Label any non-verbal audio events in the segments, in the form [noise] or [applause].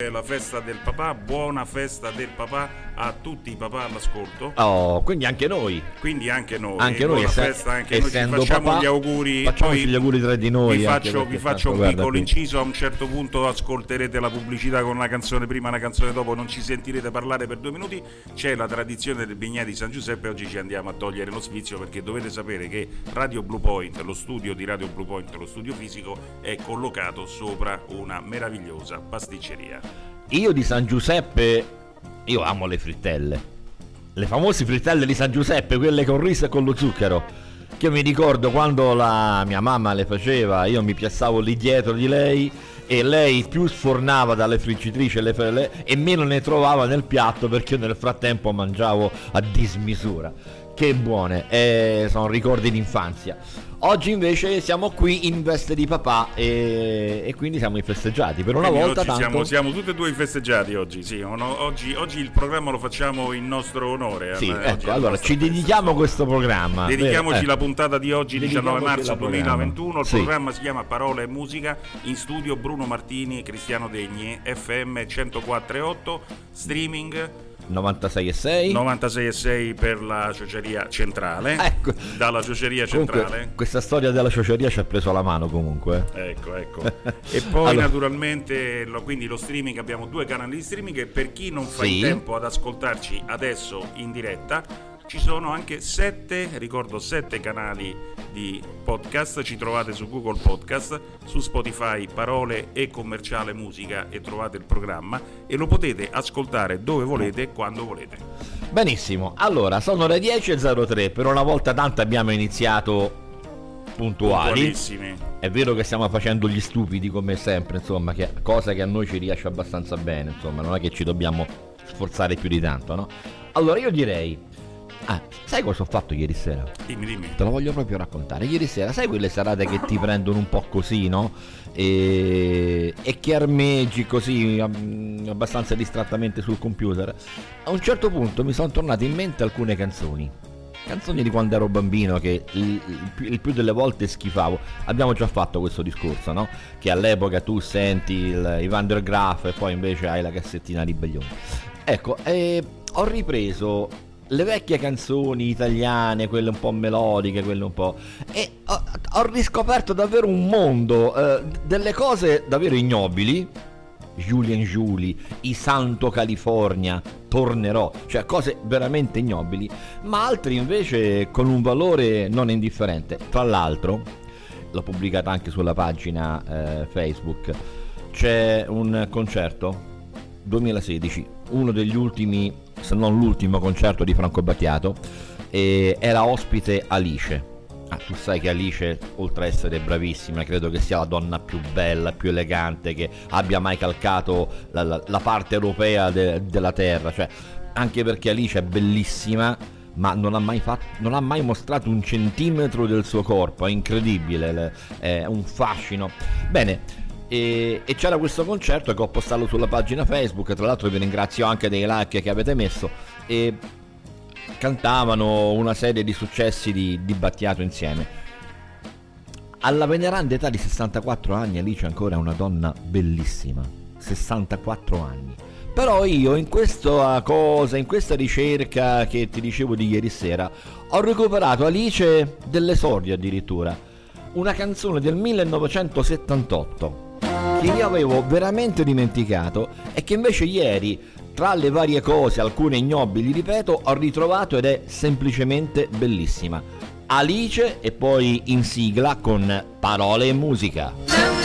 È la festa del papà, buona festa del papà a tutti i papà all'ascolto. Oh, quindi anche noi. Quindi anche noi. Anche noi, buona esse- festa anche noi. Ci essendo facciamo papà, gli auguri. facciamoci gli auguri tra di noi, Vi faccio, vi faccio un piccolo guarda, inciso. A un certo punto ascolterete la pubblicità con una canzone prima e una canzone dopo. Non ci sentirete parlare per due minuti. C'è la tradizione del Bignè di San Giuseppe. Oggi ci andiamo a togliere lo sfizio perché dovete sapere che Radio Blue Point, lo studio di Radio Blue Point, lo studio fisico, è collocato sopra una meravigliosa pasticceria. Io di San Giuseppe, io amo le frittelle. Le famose frittelle di San Giuseppe, quelle con riso e con lo zucchero. Che io mi ricordo quando la mia mamma le faceva, io mi piazzavo lì dietro di lei e lei più sfornava dalle friggitrici le, le, e meno ne trovava nel piatto perché io nel frattempo mangiavo a dismisura. Che buone, eh, sono ricordi d'infanzia. Oggi invece siamo qui in veste di papà e, e quindi siamo i festeggiati. Per una Quindi volta oggi tanto... siamo, siamo tutti e due i festeggiati oggi, sì. Ono- oggi, oggi il programma lo facciamo in nostro onore. Sì, eh, oggi è ecco, allora ci dedichiamo a questo programma. Dedichiamoci vero? Eh. la puntata di oggi, 19 Dedichiamoci marzo al programma. 2021. Il Sì. programma si chiama Parole e Musica. In studio Bruno Martini, Cristiano Degni, FM 104.8, streaming 96 e 6. 96.6 per la cioceria centrale. Ecco. Dalla cioceria Comunque, centrale. questa storia della ciociaria ci ha preso la mano comunque. Ecco, ecco. [laughs] E poi Allora. naturalmente lo- quindi lo streaming, abbiamo due canali di streaming e per chi non fa Sì. in tempo ad ascoltarci adesso in diretta, ci sono anche sette, ricordo sette canali di podcast, ci trovate su Google Podcast, su Spotify Parole e Commerciale Musica e trovate il programma e lo potete ascoltare dove volete e quando volete. Benissimo, allora sono le 10.03, per una volta tanto abbiamo iniziato puntuali. È vero che stiamo facendo gli stupidi come sempre, insomma, che, cosa che a noi ci riesce abbastanza bene, insomma, non è che ci dobbiamo sforzare più di tanto, no? Allora io direi... Ah, sai cosa ho fatto ieri sera? Dimmi, dimmi. Te lo voglio proprio raccontare. Ieri sera, sai quelle serate che ti prendono un po' così, no? E, e che armeggi così abbastanza distrattamente sul computer. A un certo punto mi sono tornate in mente alcune canzoni. Canzoni di quando ero bambino che il, il più- delle volte schifavo. Abbiamo già fatto questo discorso, no? Che all'epoca tu senti il, i der Graaf e poi invece hai la cassettina ribellione. Ecco, e ho ripreso le vecchie canzoni italiane, quelle un po' melodiche, quelle un po'. E ho, ho riscoperto davvero un mondo, eh, delle cose davvero ignobili. Julian Julie, I Santo California, Tornerò, cioè cose veramente ignobili, ma altri invece con un valore non indifferente. Tra l'altro, l'ho pubblicata anche sulla pagina eh, Facebook, c'è un concerto 2016, uno degli ultimi, se non l'ultimo concerto di Franco Battiato, era ospite Alice. Ah, tu sai che Alice, oltre a essere bravissima, credo che sia la donna più bella, più elegante che abbia mai calcato la, la- la parte europea de- della Terra. Cioè, anche perché Alice è bellissima, ma non ha, mai fatto, non ha mai mostrato un centimetro del suo corpo. È incredibile, le- è un fascino. Bene, e, e c'era questo concerto che ho postato sulla pagina Facebook. Tra l'altro, vi ringrazio anche dei like che avete messo. E cantavano una serie di successi di, di Battiato insieme. Alla veneranda età di 64 anni Alice ancora è una donna bellissima. 64 anni. Però io in questa cosa, in questa ricerca che ti dicevo di ieri sera, ho recuperato Alice dell'esordio addirittura. Una canzone del 1978 che io avevo veramente dimenticato e che invece ieri, tra le varie cose, alcune ignobili, ripeto, ho ritrovato ed è semplicemente bellissima. Alice e poi in sigla con parole e musica.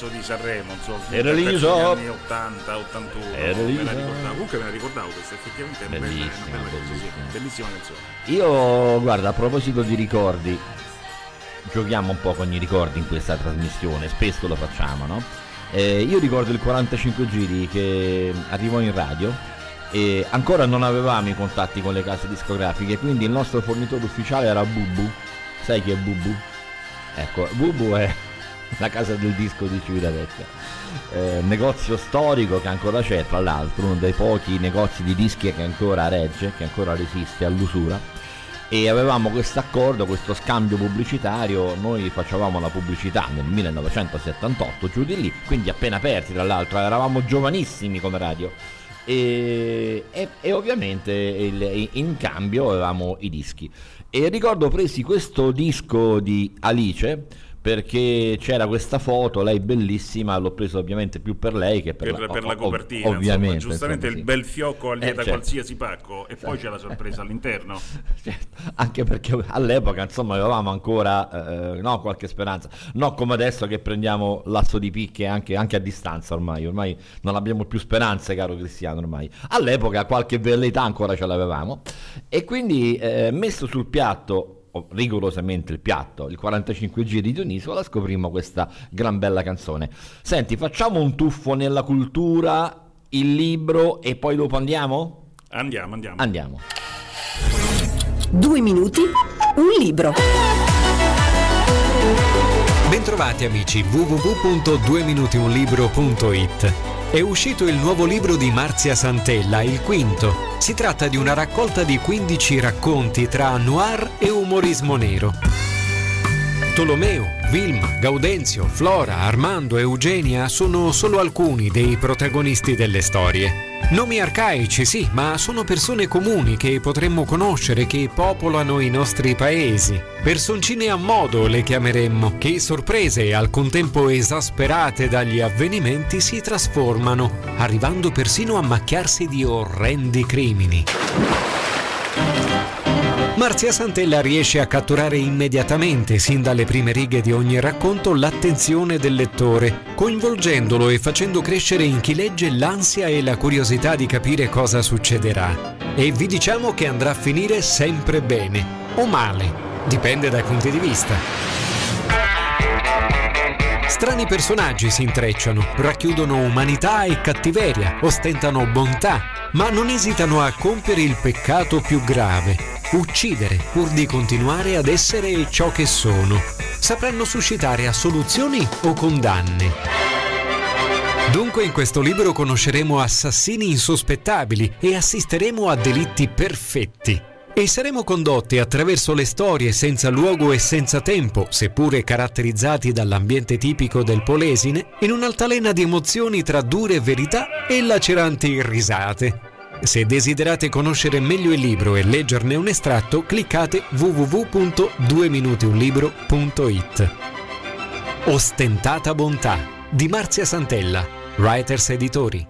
Successo di Sanremo, insomma, Era verso Liso. gli anni 80, 81. Era me Liso. la ricordavo. Comunque me la ricordavo questa, effettivamente è bella, Bellissima, bella sì, bellissima. bellissima canzone. Io, guarda, a proposito di ricordi, giochiamo un po' con i ricordi in questa trasmissione, spesso lo facciamo, no? Eh, io ricordo il 45 giri che arrivò in radio e ancora non avevamo i contatti con le case discografiche, quindi il nostro fornitore ufficiale era Bubu. Sai chi è Bubu? Ecco, Bubu è la casa del disco di Civitavecchia. Eh, negozio storico che ancora c'è, tra l'altro, uno dei pochi negozi di dischi che ancora regge, che ancora resiste all'usura. E avevamo questo accordo, questo scambio pubblicitario, noi facevamo la pubblicità nel 1978 giù di lì, quindi appena aperti tra l'altro, eravamo giovanissimi come radio. E, e- e ovviamente il- in cambio avevamo i dischi. E ricordo presi questo disco di Alice perché c'era questa foto, lei bellissima, l'ho preso ovviamente più per lei che per, Per, la, per la ov- copertina, ovviamente. insomma, giustamente insomma, il sì. bel fiocco allieta Eh, certo. qualsiasi pacco e poi c'è la sorpresa all'interno. [laughs] Certo, anche perché all'epoca insomma avevamo ancora eh, no, qualche speranza no come adesso che prendiamo l'asso di picche anche, anche a distanza ormai ormai non abbiamo più speranze caro Cristiano ormai all'epoca qualche velleità ancora ce l'avevamo e quindi eh, messo sul piatto rigorosamente il piatto, il 45 giri di Dionisio, scoprimmo questa gran bella canzone. Senti, facciamo un tuffo nella cultura, il libro e poi dopo andiamo? Andiamo, andiamo. Andiamo. Due minuti, un libro. Bentrovati amici www.dueminutiunlibro.it È uscito il nuovo libro di Marzia Santella, il quinto. Si tratta di una raccolta di 15 racconti tra noir e umorismo nero. Tolomeo, Vilma, Gaudenzio, Flora, Armando Eugenia sono solo alcuni dei protagonisti delle storie. Nomi arcaici, sì, ma sono persone comuni che potremmo conoscere, che popolano i nostri paesi. Personcine a modo le chiameremmo, che sorprese e al contempo esasperate dagli avvenimenti si trasformano, arrivando persino a macchiarsi di orrendi crimini. Marzia Santella riesce a catturare immediatamente, sin dalle prime righe di ogni racconto, l'attenzione del lettore, coinvolgendolo e facendo crescere in chi legge l'ansia e la curiosità di capire cosa succederà. E vi diciamo che andrà a finire sempre bene, o male, dipende dai punti di vista. Strani personaggi si intrecciano, racchiudono umanità e cattiveria, ostentano bontà, ma non esitano a compiere il peccato più grave, uccidere pur di continuare ad essere ciò che sono. Sapranno suscitare assoluzioni o condanne. Dunque in questo libro conosceremo assassini insospettabili e assisteremo a delitti perfetti. E saremo condotti attraverso le storie senza luogo e senza tempo, seppure caratterizzati dall'ambiente tipico del Polesine, in un'altalena di emozioni tra dure verità e laceranti risate. Se desiderate conoscere meglio il libro e leggerne un estratto, cliccate www.dueminutiunlibro.it. Ostentata bontà di Marzia Santella, Writers Editori.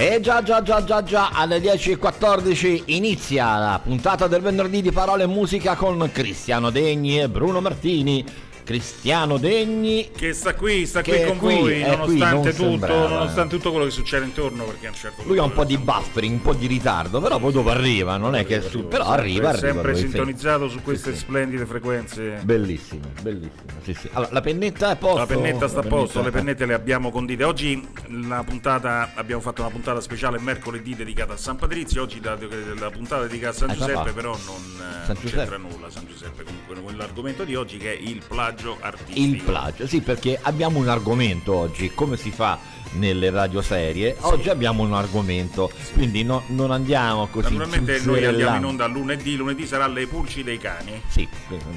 E già già già già già alle 10.14 inizia la puntata del venerdì di Parole e Musica con Cristiano Degni e Bruno Martini. Cristiano Degni Che sta qui, sta qui con qui, voi, è qui, nonostante, non tutto, sembrava. nonostante tutto quello che succede intorno, perché a un certo punto... lui ha un po' di buffering, un po' di ritardo, però poi dopo arriva, non è che su, però Sempre- arriva, arriva. Sempre lui, sì. sintonizzato su queste Sì, sì. splendide frequenze. Bellissimo, bellissimo. Sì, sì. Allora, la pennetta è a posto. La pennetta sta a posto, le pennette le abbiamo condite. Oggi la puntata, abbiamo fatto una puntata speciale mercoledì dedicata a San Patrizio, oggi la, la puntata dedicata a San Giuseppe però non eh, San non Giuseppe. c'entra nulla San Giuseppe comunque con l'argomento di oggi che è il plagio plagio artistico. Il plagio, sì, perché abbiamo un argomento oggi, come si fa nelle radioserie, oggi abbiamo un argomento, quindi no- non andiamo così Naturalmente noi andiamo in onda lunedì, lunedì sarà le pulci dei cani. Sì,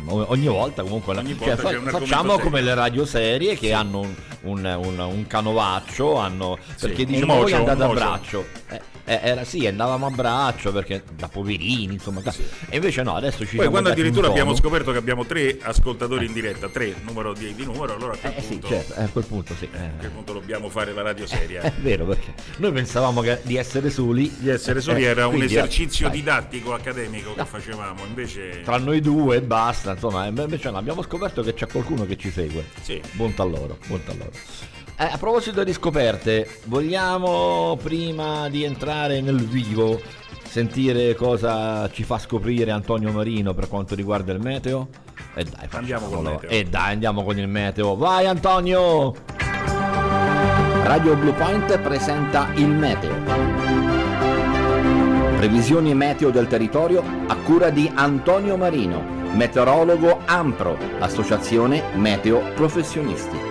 ogni volta comunque Ogni cioè, volta fa- un argomento facciamo serio. come le radioserie che hanno un, un- un- un canovaccio, hanno, perché ma voi andate a mocio." braccio. Eh, eh, era sì, andavamo a braccio perché da poverini, insomma. E invece no, adesso ci Poi siamo quando addirittura abbiamo scoperto che abbiamo tre ascoltatori in diretta, tre numero di, di numero, allora a quel Eh sì, punto, certo, eh, a quel punto sì. a eh. quel punto dobbiamo fare la radio seria. [laughs] È vero perché noi pensavamo che- di essere soli. Di essere soli Eh, era un esercizio dai, didattico accademico che facevamo, invece Tra noi due e basta, insomma, invece no, abbiamo scoperto che c'è qualcuno che ci segue. Sì. Buonto a loro, buonto a loro. Eh, a proposito di scoperte, vogliamo prima di entrare nel vivo sentire cosa ci fa scoprire Antonio Marino per quanto riguarda il meteo? E dai, Andiamo col facciamolo. meteo. E dai, andiamo con il meteo. Vai Antonio! Radio Blue Point presenta il meteo. Previsioni meteo del territorio a cura di Antonio Marino, meteorologo AMPRO, Associazione Meteo Professionisti.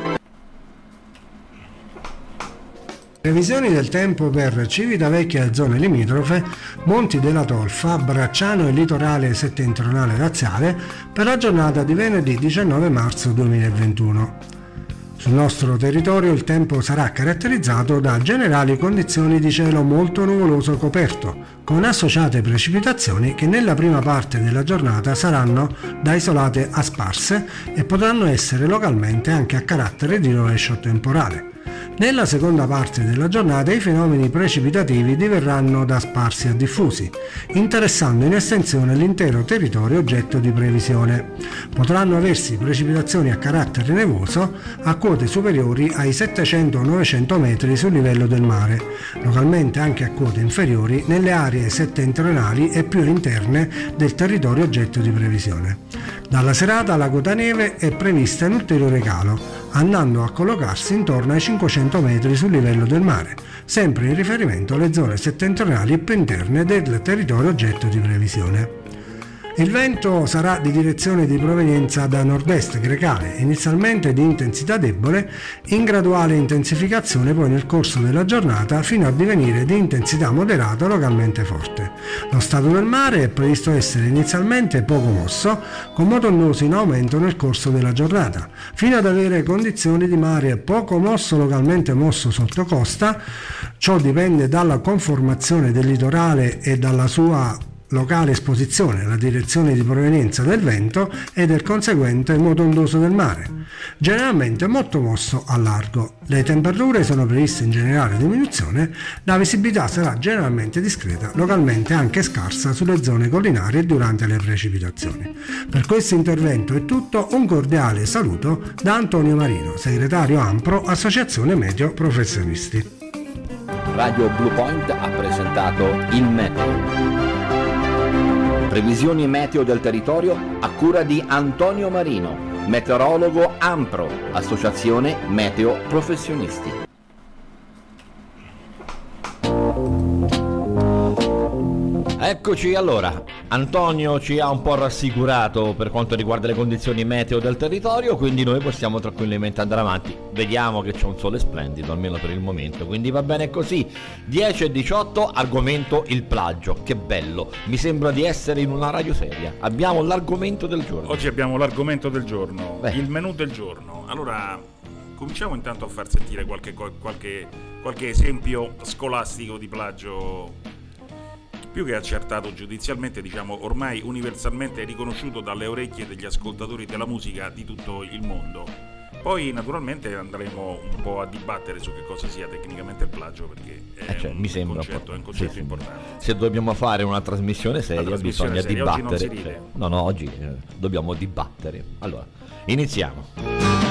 Previsioni del tempo per Civitavecchia e zone limitrofe, Monti della Tolfa, Bracciano e litorale settentrionale razziale per la giornata di venerdì 19 marzo 2021. Sul nostro territorio il tempo sarà caratterizzato da generali condizioni di cielo molto nuvoloso coperto, con associate precipitazioni che nella prima parte della giornata saranno da isolate a sparse e potranno essere localmente anche a carattere di rovescio temporale. Nella seconda parte della giornata i fenomeni precipitativi diverranno da sparsi a diffusi, interessando in estensione l'intero territorio oggetto di previsione. Potranno aversi precipitazioni a carattere nevoso a quote superiori ai 700-900 metri sul livello del mare, localmente anche a quote inferiori nelle aree settentrionali e più interne del territorio oggetto di previsione. Dalla serata la quota neve è prevista in ulteriore calo, andando a collocarsi intorno ai 500 metri sul livello del mare, sempre in riferimento alle zone settentrionali e più interne del territorio oggetto di previsione. Il vento sarà di direzione di provenienza da nord-est grecale, inizialmente di intensità debole, in graduale intensificazione poi nel corso della giornata fino a divenire di intensità moderata localmente forte. Lo stato del mare è previsto essere inizialmente poco mosso, con moto ondoso in aumento nel corso della giornata, fino ad avere condizioni di mare poco mosso localmente mosso sotto costa. Ciò dipende dalla conformazione del litorale e dalla sua locale esposizione alla direzione di provenienza del vento e del conseguente moto ondoso del mare, generalmente molto mosso a largo. Le temperature sono previste in generale diminuzione, la visibilità sarà generalmente discreta, localmente anche scarsa sulle zone collinari e durante le precipitazioni. Per questo intervento è tutto, un cordiale saluto da Antonio Marino, segretario AMPRO, Associazione Meteo Professionisti. Radio Blue Point ha presentato il meteo. Previsioni meteo del territorio a cura di Antonio Marino, meteorologo AMPRO, Associazione Meteo Professionisti. Eccoci allora, Antonio ci ha un po' rassicurato per quanto riguarda le condizioni meteo del territorio, quindi noi possiamo tranquillamente andare avanti. Vediamo che c'è un sole splendido, almeno per il momento, quindi va bene così. 10 e 18, argomento il plagio, che bello, mi sembra di essere in una radio seria. Abbiamo l'argomento del giorno. Oggi abbiamo l'argomento del giorno, Beh. il menù del giorno. Allora, cominciamo intanto a far sentire qualche, qualche- qualche esempio scolastico di plagio più che accertato giudizialmente, diciamo ormai universalmente riconosciuto dalle orecchie degli ascoltatori della musica di tutto il mondo. Poi naturalmente andremo un po' a dibattere su che cosa sia tecnicamente il plagio perché è Eh, cioè, un mi sembra concetto, è un concetto sì. importante. Se dobbiamo fare una trasmissione seria trasmissione bisogna seria, dibattere. Cioè, no, no, oggi eh, dobbiamo dibattere. Allora, iniziamo.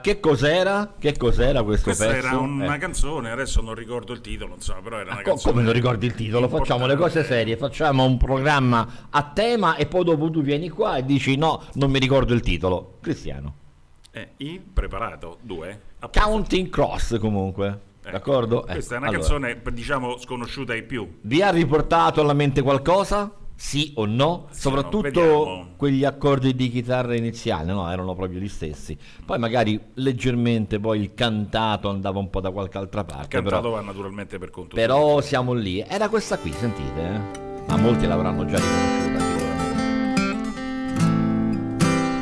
Che cos'era? Che cos'era questo Questa pezzo? era una Eh. canzone, adesso non ricordo il titolo, insomma, però era una Ah, canzone. come non ricordi il titolo? Facciamo le cose importante. serie, facciamo un programma a tema e poi dopo tu vieni qua e dici no, non mi ricordo il titolo. Cristiano. Eh, impreparato, due. A Counting Cross comunque. Ecco. D'accordo? Questa Ecco, è una allora, canzone, diciamo, sconosciuta ai più. Vi ha riportato alla mente qualcosa? Sì o no? Soprattutto vediamo. quegli accordi di chitarra iniziali, no? Erano proprio gli stessi. Poi magari leggermente poi il cantato andava un po' da qualche altra parte. Cantato Però, va naturalmente per conto però siamo lì. Era questa qui, sentite. Eh? Ma molti l'avranno già riconosciuta sicuramente.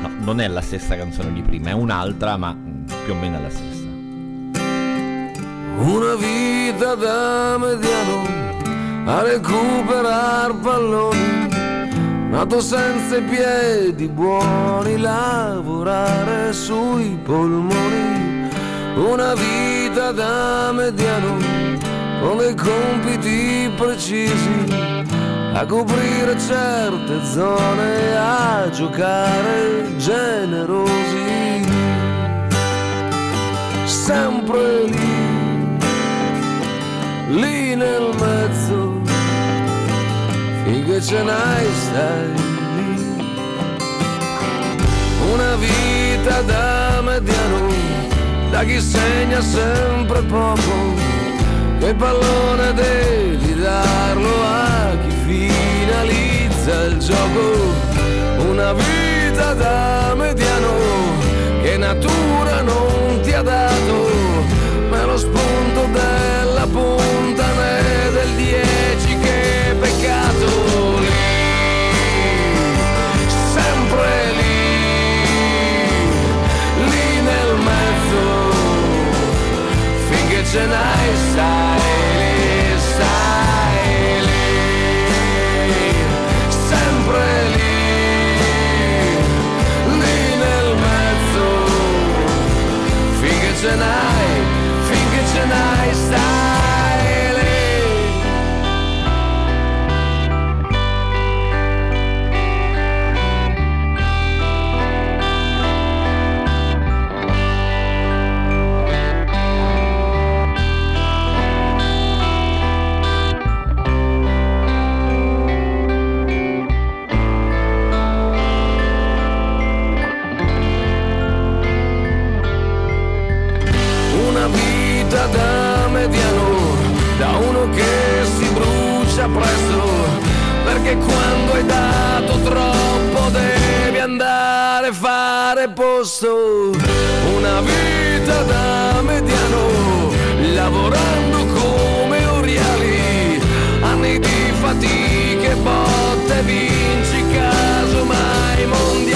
No, non è la stessa canzone di prima, è un'altra, ma più o meno è la stessa. Una vita da mediano a recuperar palloni, nato senza i piedi buoni, lavorare sui polmoni. Una vita da mediano con dei compiti precisi, a coprire certe zone, a giocare generosi sempre lì, lì nel mezzo, finché ce n'hai stai lì. Una vita da mediano, da chi segna sempre poco, che pallone devi darlo a chi finalizza il gioco. Una vita da mediano che natura non ti ha dato, ma lo spunto tonight. Perché quando hai dato troppo devi andare a fare posto. Una vita da mediano, lavorando come oriali, anni di fatiche, botte, vinci casomai mondiali.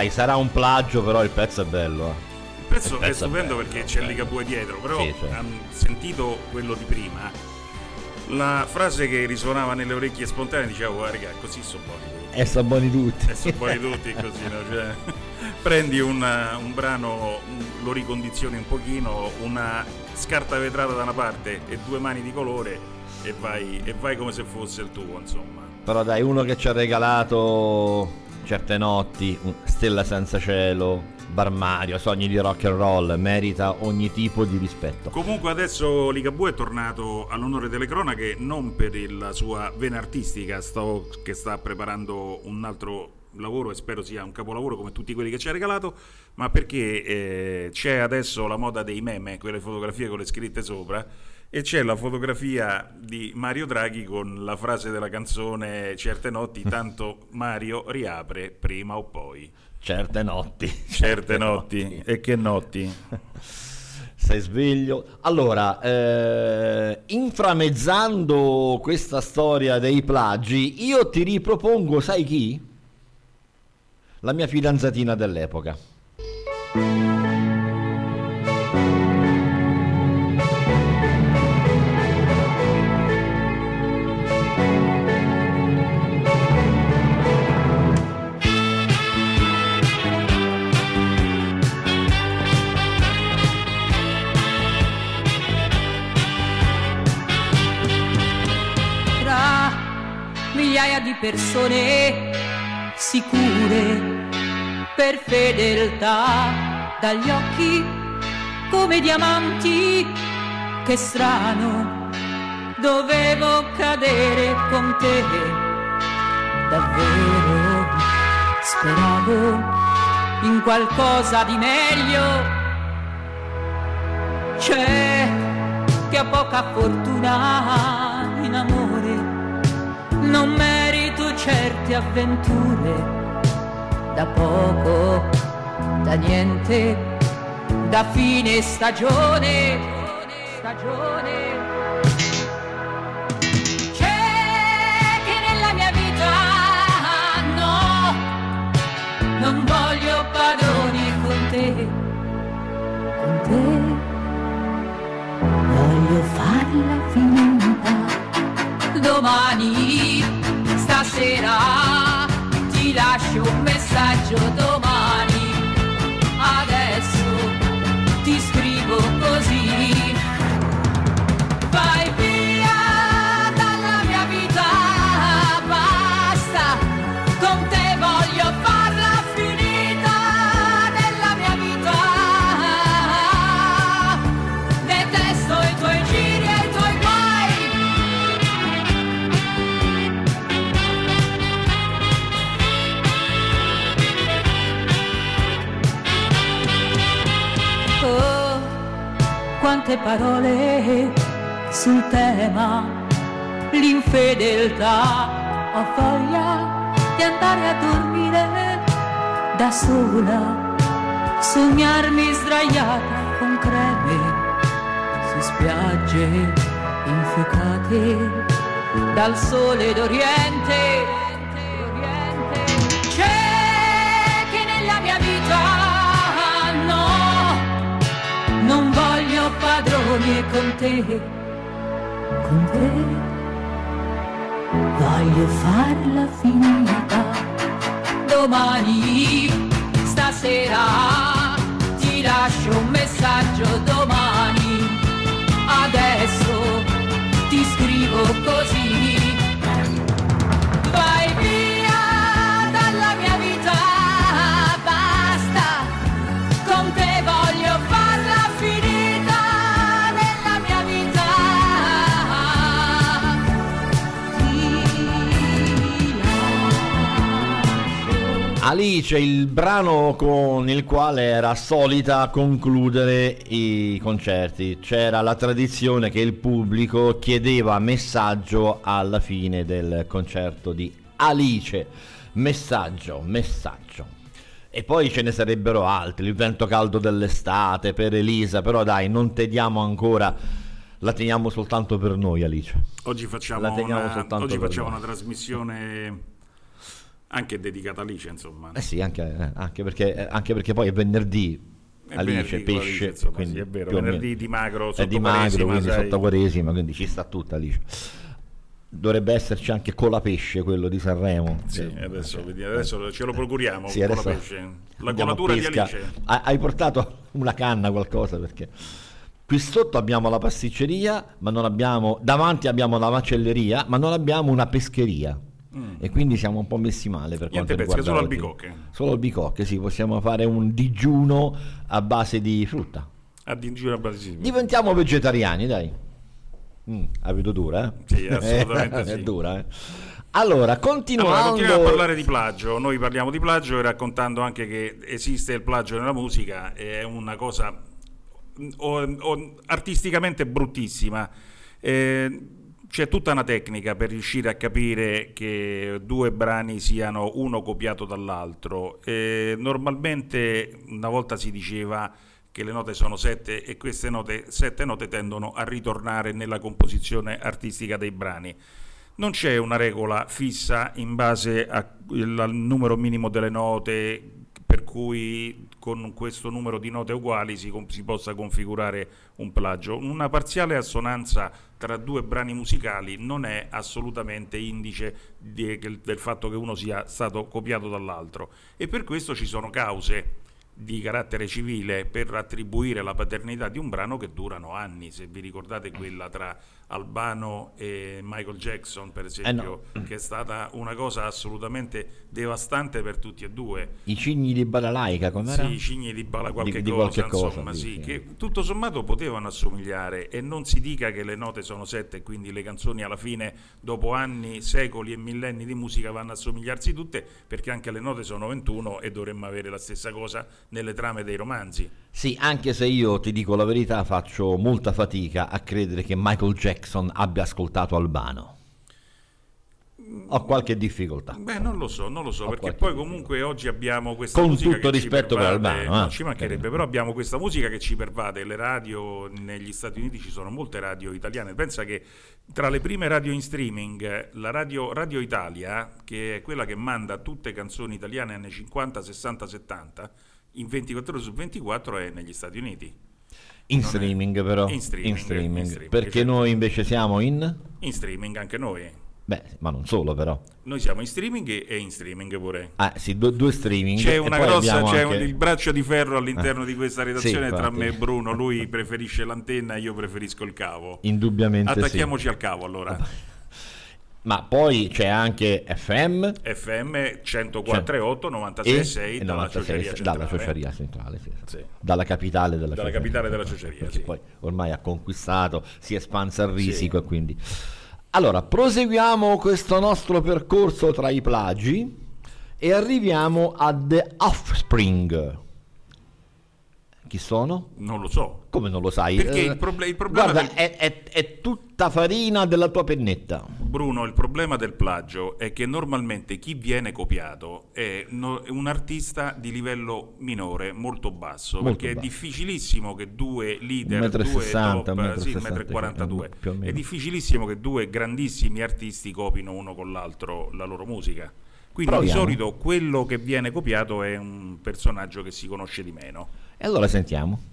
Dai, sarà un plagio, però il pezzo è bello. eh. Il pezzo Il è pezzo è stupendo bello, perché c'è bello. Ligabue dietro, però Sì, certo. hanno sentito quello di prima. La frase che risuonava nelle orecchie spontanee diceva, oh, raga, così sono buoni. E sono buoni tutti. E sono buoni tutti così, no? Cioè, [laughs] prendi una- un brano, lo ricondizioni un pochino, una scarta vetrata da una parte e due mani di colore e vai, e vai come se fosse il tuo, insomma. Però dai, uno che ci ha regalato certe notti, Stella senza cielo, Barmario, Sogni di rock and roll, merita ogni tipo di rispetto. Comunque adesso Ligabue è tornato all'onore delle cronache non per la sua vena artistica, sto- che sta preparando un altro lavoro e spero sia un capolavoro come tutti quelli che ci ha regalato, ma perché eh, c'è adesso la moda dei meme, quelle fotografie con le scritte sopra, e c'è la fotografia di Mario Draghi con la frase della canzone Certe notti, tanto Mario riapre prima o poi. Certe notti. [laughs] Certe notti. E che notti? Sei sveglio. Allora, eh, inframezzando questa storia dei plagi, io ti ripropongo, sai chi? La mia fidanzatina dell'epoca. Persone sicure per fedeltà dagli occhi come diamanti che strano dovevo cadere con te. Davvero speravo in qualcosa di meglio. C'è che ho poca fortuna in amore, non merito certe avventure, da poco, da niente, da fine stagione, stagione. C'è che nella mia vita no, non voglio padroni con te, con te voglio farla finita. Domani, stasera, ti lascio un messaggio domani. Quante parole sul tema, l'infedeltà. Ho voglia di andare a dormire da sola, sognarmi sdraiata con creme su spiagge infuocate dal sole d'Oriente. Padroni e con te, con te voglio farla finita. Domani, stasera, ti lascio un messaggio domani. Adesso ti scrivo così. Alice, il brano con il quale era solita concludere i concerti. C'era la tradizione che il pubblico chiedeva messaggio alla fine del concerto di Alice. Messaggio, messaggio. E poi ce ne sarebbero altri, il vento caldo dell'estate per Elisa, però dai, non tediamo ancora, la teniamo soltanto per noi Alice. Oggi facciamo, una, oggi facciamo una trasmissione anche dedicata a Alice, insomma. Eh sì, anche, eh, anche perché, eh, anche perché poi è venerdì, È Alice, venerdì pesce, Alice, insomma, quindi sì, è vero, venerdì di magro, è sotto di magro, quindi sai. sotto Quaresima, quindi ci sta tutta Alice. Dovrebbe esserci anche Colapesce, quello di Sanremo. Sì, Che- adesso, vediamo, adesso ce lo procuriamo Sì, con adesso la colatura di. Alice. Ha- Hai portato una canna, qualcosa, perché qui sotto abbiamo la pasticceria, ma non abbiamo, davanti abbiamo la macelleria, ma non abbiamo una pescheria. E quindi siamo un po' messi male per Mm. Niente quanto pesca, riguarda solo albicocche. Solo albicocche, sì, possiamo fare un digiuno a base di frutta. Addirittura Brasile. Diventiamo vegetariani, dai. Mm, la vedo dura, eh? Sì, assolutamente [laughs] è sì. dura, eh? Allora, continuando... Allora, continuiamo a parlare di plagio. Noi parliamo di plagio e raccontando anche che esiste il plagio nella musica, è una cosa o- o- artisticamente bruttissima. Eh, c'è tutta una tecnica per riuscire a capire che due brani siano uno copiato dall'altro. Eh, normalmente una volta si diceva che le note sono sette e queste note, sette note tendono a ritornare nella composizione artistica dei brani. Non c'è una regola fissa in base a- al numero minimo delle note per cui con questo numero di note uguali si, si possa configurare un plagio. Una parziale assonanza tra due brani musicali non è assolutamente indice di- del fatto che uno sia stato copiato dall'altro e per questo ci sono cause di carattere civile per attribuire la paternità di un brano che durano anni. Se vi ricordate quella tra Albano e Michael Jackson, per esempio, che è stata una cosa assolutamente devastante per tutti e due. I cigni di Balalaica, com'era? Sì, i cigni di bala qualche di cosa, qualche cosa, insomma, dici. sì, che tutto sommato potevano assomigliare e non si dica che le note sono sette e quindi le canzoni alla fine, dopo anni, secoli e millenni di musica, vanno a somigliarsi tutte perché anche le note sono 21 e dovremmo avere la stessa cosa nelle trame dei romanzi. Sì, anche se io ti dico la verità, faccio molta fatica a credere che Michael Jackson abbia ascoltato Albano. Ho qualche difficoltà. Beh, non lo so, non lo so, Ho perché poi comunque oggi abbiamo questa Con musica tutto rispetto per pervade, Albano, non eh. ci mancherebbe, però abbiamo questa musica che ci pervade, le radio negli Stati Uniti ci sono molte radio italiane, pensa che tra le prime radio in streaming, la radio, radio Italia, che è quella che manda tutte canzoni italiane anni 50, 60, 70, in 24 ore su 24 è negli Stati Uniti. In Non è- streaming però. In streaming, in streaming, Perché esatto. noi invece siamo in... In streaming anche noi. Beh, ma non solo però. Noi siamo in streaming e in streaming pure. Ah, sì, due, due streaming. C'è una grossa, c'è anche- un- il braccio di ferro all'interno di questa redazione Sì, tra me e Bruno. Lui [laughs] preferisce l'antenna e io preferisco il cavo. Indubbiamente sì. Attacchiamoci al cavo allora. Ma poi c'è anche FM FM 104.8 96.6 e dalla 96 ciociaria centrale. dalla ciociaria centrale, sì. Sì. dalla capitale della Dalla ciociaria. capitale della ciociaria, sì. poi ormai ha conquistato, si è espansa il risico e quindi... Allora, proseguiamo questo nostro percorso tra i plagi e arriviamo a The Offspring. Chi sono? Non lo so. Come non lo sai? Perché Eh, il proble- il problema Guarda, del- è, è- è tutta farina della tua pennetta. Bruno, il problema del plagio è che normalmente chi viene copiato è no- un artista di livello minore, molto basso, Molto perché basso. è difficilissimo che due leader, 1,60 due m, top, sì, 1,60 1,42 m, è difficilissimo che due grandissimi artisti copino uno con l'altro la loro musica. Quindi Proviamo. di solito quello che viene copiato è un personaggio che si conosce di meno. E allora sentiamo.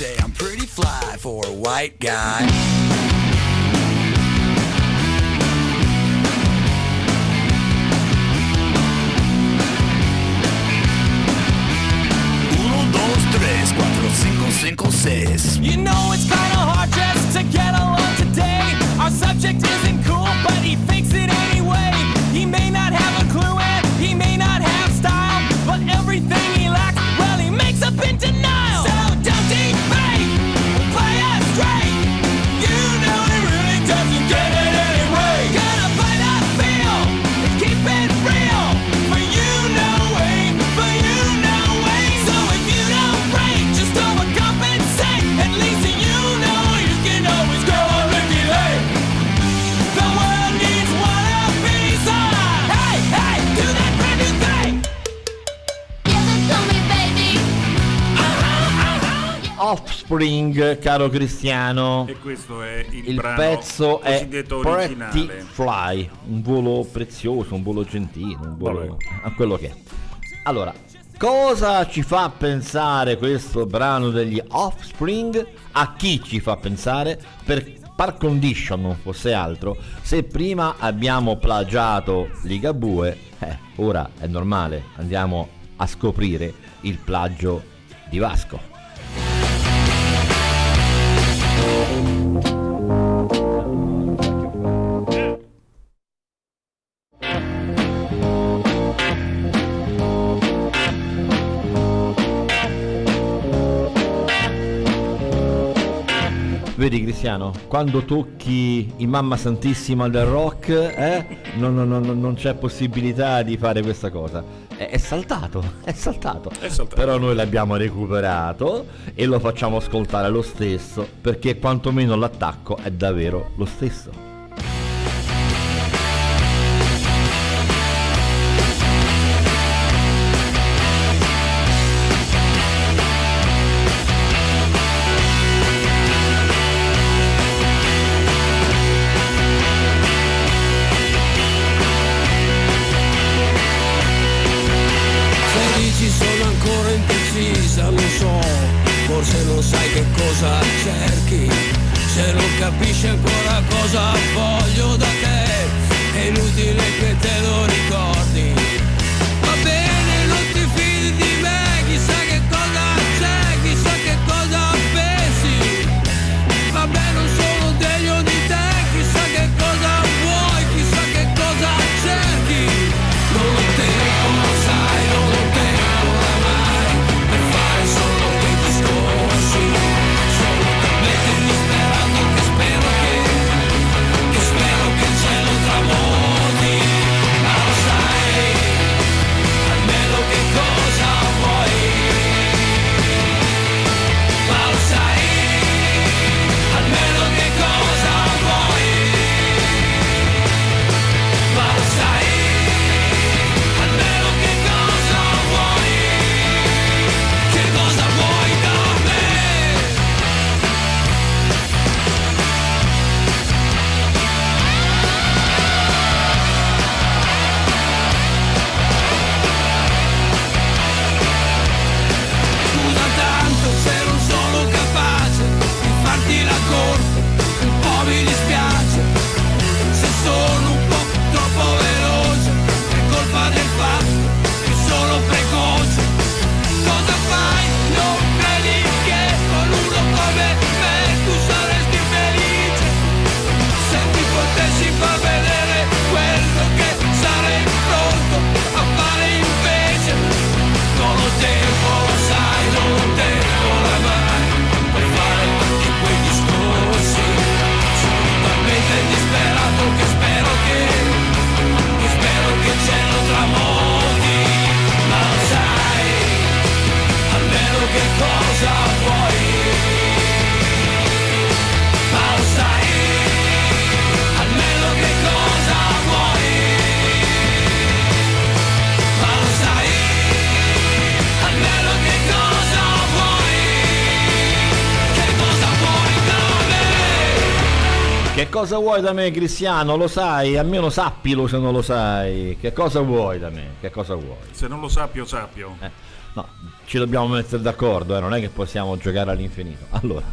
Say I'm pretty fly for a white guy. Cinco, cinco. You know it's kinda hard just to get along today. Our subject isn't cool, but he fakes it anyway. Offspring, caro Cristiano. E questo è il, Il brano pezzo è Pretty. Fly, un volo prezioso, un volo gentile, un volo a quello che è. Allora, cosa ci fa pensare questo brano degli Offspring? A chi ci fa pensare? Per par condition non fosse altro, se prima abbiamo plagiato Ligabue, eh, ora è normale, andiamo a scoprire il plagio di Vasco. Vedi Cristiano, quando tocchi in Mamma Santissima del rock, eh, non, non, non, non c'è possibilità di fare questa cosa. È, saltato, [laughs] è saltato. È saltato. Però noi l'abbiamo recuperato e lo facciamo ascoltare lo stesso, perché quantomeno l'attacco è davvero lo stesso. Cosa vuoi da me Cristiano? Lo sai? Almeno sappilo se non lo sai. Che cosa vuoi da me? Che cosa vuoi? Se non lo sappio, sappio. Eh, no, ci dobbiamo mettere d'accordo, eh, non è che possiamo giocare all'infinito. [laughs] Allora,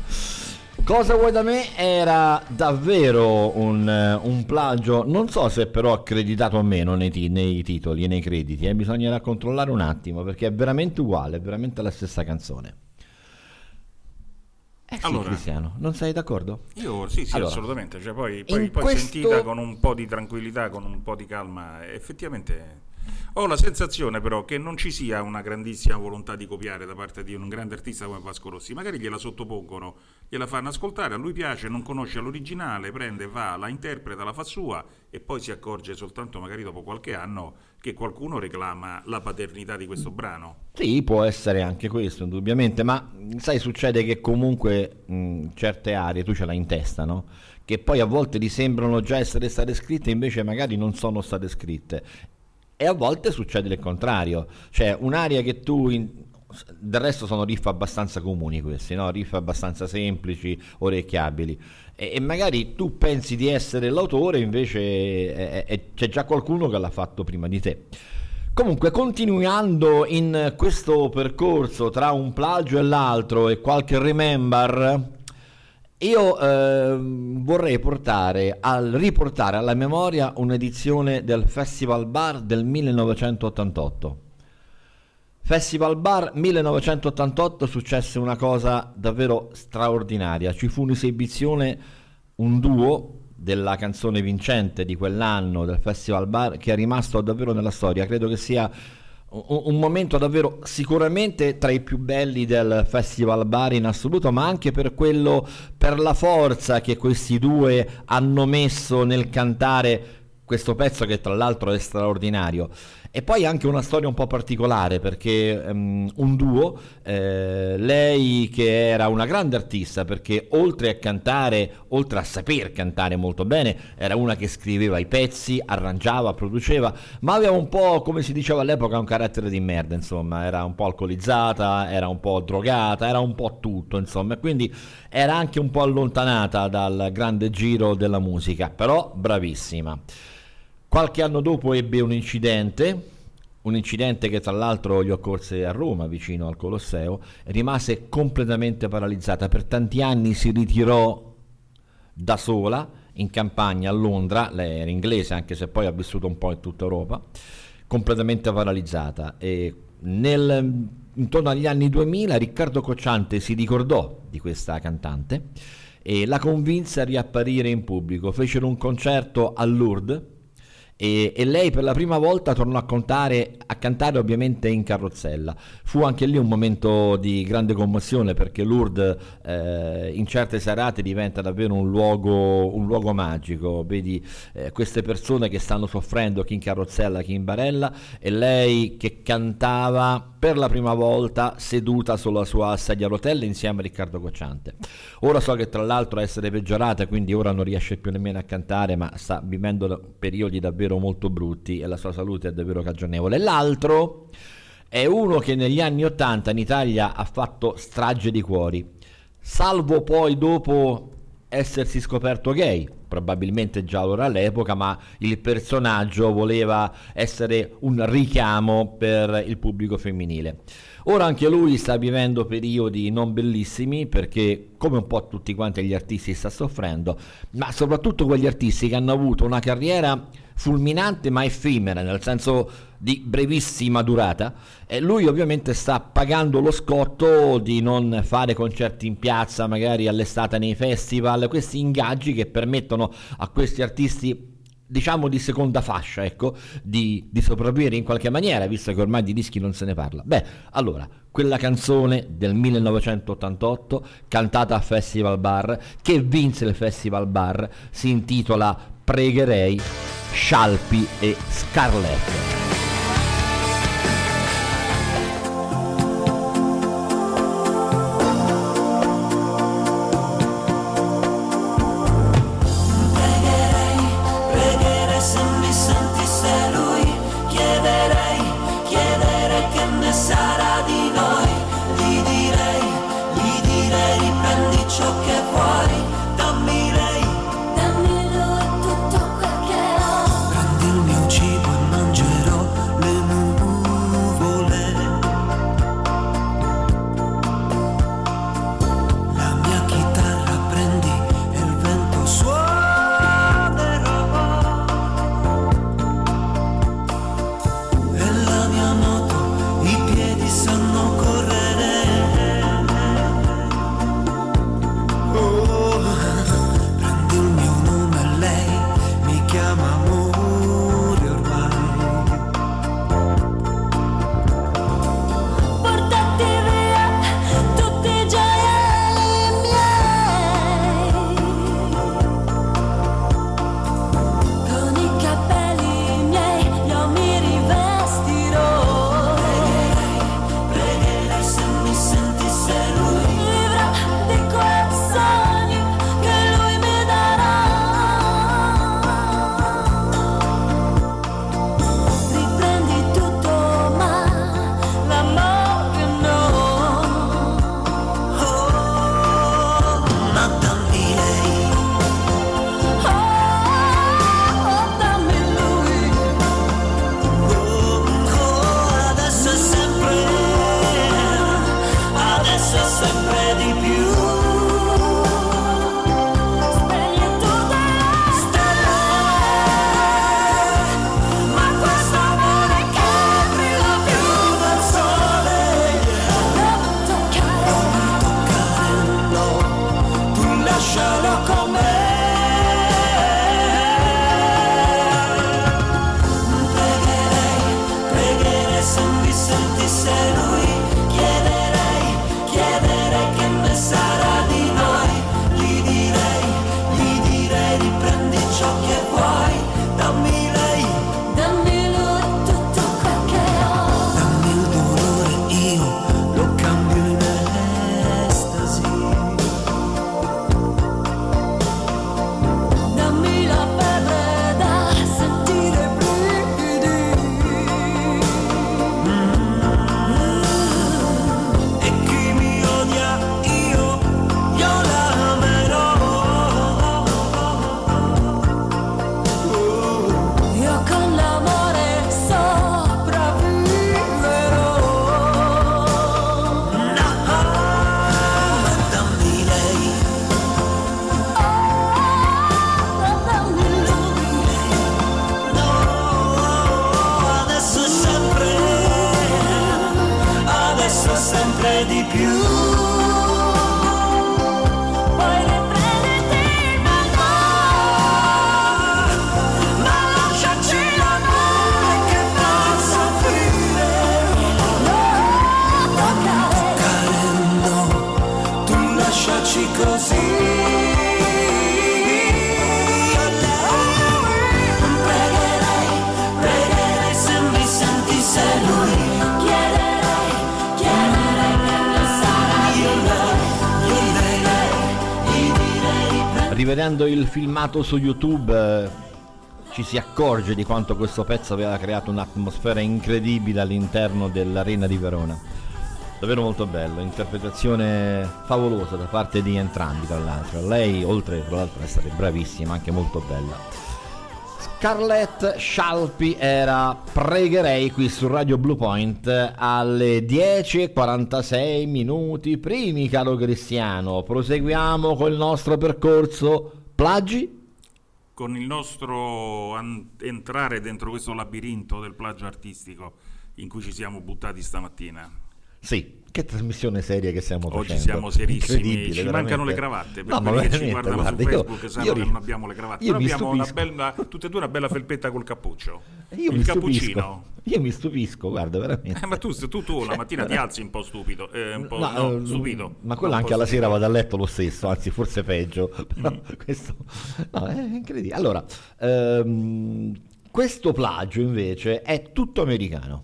cosa vuoi da me era davvero un, eh, un plagio, non so se però accreditato o meno nei, ti- nei titoli e nei crediti, eh, bisognerà controllare un attimo perché è veramente uguale, è veramente la stessa canzone. Eh sì, Allora. Cristiano, non sei d'accordo? Io sì, sì, Allora, assolutamente. Cioè, poi poi, poi questo- sentita con un po' di tranquillità, con un po' di calma, effettivamente ho la sensazione però che non ci sia una grandissima volontà di copiare da parte di un grande artista come Vasco Rossi. Magari gliela sottopongono, gliela fanno ascoltare, a lui piace, non conosce l'originale, prende, va, la interpreta, la fa sua e poi si accorge soltanto magari dopo qualche anno che qualcuno reclama la paternità di questo brano. Sì, può essere anche questo, indubbiamente, ma sai, succede che comunque mh, certe aree tu ce l'hai in testa, no? Che poi a volte ti sembrano già essere state scritte, invece magari non sono state scritte. E a volte succede il contrario, cioè un'area che tu... in- Del resto sono riff abbastanza comuni questi, no? Riff abbastanza semplici, orecchiabili. E, e magari tu pensi di essere l'autore, invece eh, eh, c'è già qualcuno che l'ha fatto prima di te. Comunque, continuando in questo percorso tra un plagio e l'altro e qualche remember, io ehm, vorrei portare al, riportare alla memoria un'edizione del Festival Bar del 1988. Festival Bar 1988 successe una cosa davvero straordinaria. Ci fu un'esibizione, un duo della canzone vincente di quell'anno del Festival Bar che è rimasto davvero nella storia. Credo che sia un, momento davvero sicuramente tra i più belli del Festival Bar in assoluto, ma anche per quello, per la forza che questi due hanno messo nel cantare questo pezzo che tra l'altro è straordinario. E poi anche una storia un po' particolare perché ehm, un duo, eh, lei che era una grande artista perché oltre a cantare, oltre a saper cantare molto bene, era una che scriveva i pezzi, arrangiava, produceva, ma aveva un po', come si diceva all'epoca, un carattere di merda, insomma, era un po' alcolizzata, era un po' drogata, era un po' tutto, insomma, quindi era anche un po' allontanata dal grande giro della musica, però bravissima. Qualche anno dopo ebbe un incidente, un incidente che tra l'altro gli occorse a Roma, vicino al Colosseo, rimase completamente paralizzata. Per tanti anni si ritirò da sola in campagna a Londra, lei era inglese anche se poi ha vissuto un po' in tutta Europa, completamente paralizzata. E nel, intorno agli anni 2000 Riccardo Cocciante si ricordò di questa cantante e la convinse a riapparire in pubblico. Fecero un concerto a Lourdes e, e lei per la prima volta tornò a, contare, a cantare ovviamente in carrozzella. Fu anche lì un momento di grande commozione perché Lourdes eh, in certe serate diventa davvero un luogo, un luogo magico, vedi eh, queste persone che stanno soffrendo, chi in carrozzella, chi in barella e lei che cantava per la prima volta seduta sulla sua sedia a rotelle insieme a Riccardo Cocciante. Ora so che tra l'altro essere peggiorata, quindi ora non riesce più nemmeno a cantare, ma sta vivendo periodi davvero molto brutti e la sua salute è davvero cagionevole. L'altro è uno che negli anni Ottanta in Italia ha fatto strage di cuori, salvo poi dopo essersi scoperto gay, probabilmente già allora all'epoca, ma il personaggio voleva essere un richiamo per il pubblico femminile. Ora anche lui sta vivendo periodi non bellissimi perché, come un po' tutti quanti gli artisti, sta soffrendo, ma soprattutto quegli artisti che hanno avuto una carriera fulminante ma effimera, nel senso di brevissima durata, e lui ovviamente sta pagando lo scotto di non fare concerti in piazza, magari all'estate nei festival, questi ingaggi che permettono a questi artisti diciamo di seconda fascia, ecco, di, di, sopravvivere in qualche maniera, visto che ormai di dischi non se ne parla. Beh, allora, quella canzone del 1988, cantata a Festival Bar, che vinse il Festival Bar, si intitola Pregherei, Scialpi e Scarlett. sentirse el oído. Rivedendo il filmato su YouTube eh, ci si accorge di quanto questo pezzo aveva creato un'atmosfera incredibile all'interno dell'arena di Verona. Davvero molto bello, interpretazione favolosa da parte di entrambi tra l'altro. Lei oltre tra l'altro ad essere bravissima, anche molto bella. Scarlett Scialpi era Pregherei qui su Radio Blue Point alle 10.46 minuti primi, caro Cristiano. Proseguiamo col nostro percorso. Plagi? Con il nostro an- entrare dentro questo labirinto del plagio artistico in cui ci siamo buttati stamattina. Sì, che trasmissione seria che stiamo Oggi facendo. siamo serissimi, ci mancano le cravatte, per No, ma quelli che ci guardano guarda, su io- Facebook sanno io che non abbiamo le cravatte, io mi abbiamo una bella, tutte e due una bella felpetta col cappuccio. Io il cappuccino. stupisco. Io mi stupisco, guarda, veramente. Eh, ma tu, tu, tu la mattina ti alzi un po' stupido, eh, un po' No, no, eh, stupido. Ma quello un anche alla sera vado a letto lo stesso, anzi forse peggio. [laughs] Però Mm. questo no, è incredibile. Allora, ehm, questo plagio invece è tutto americano.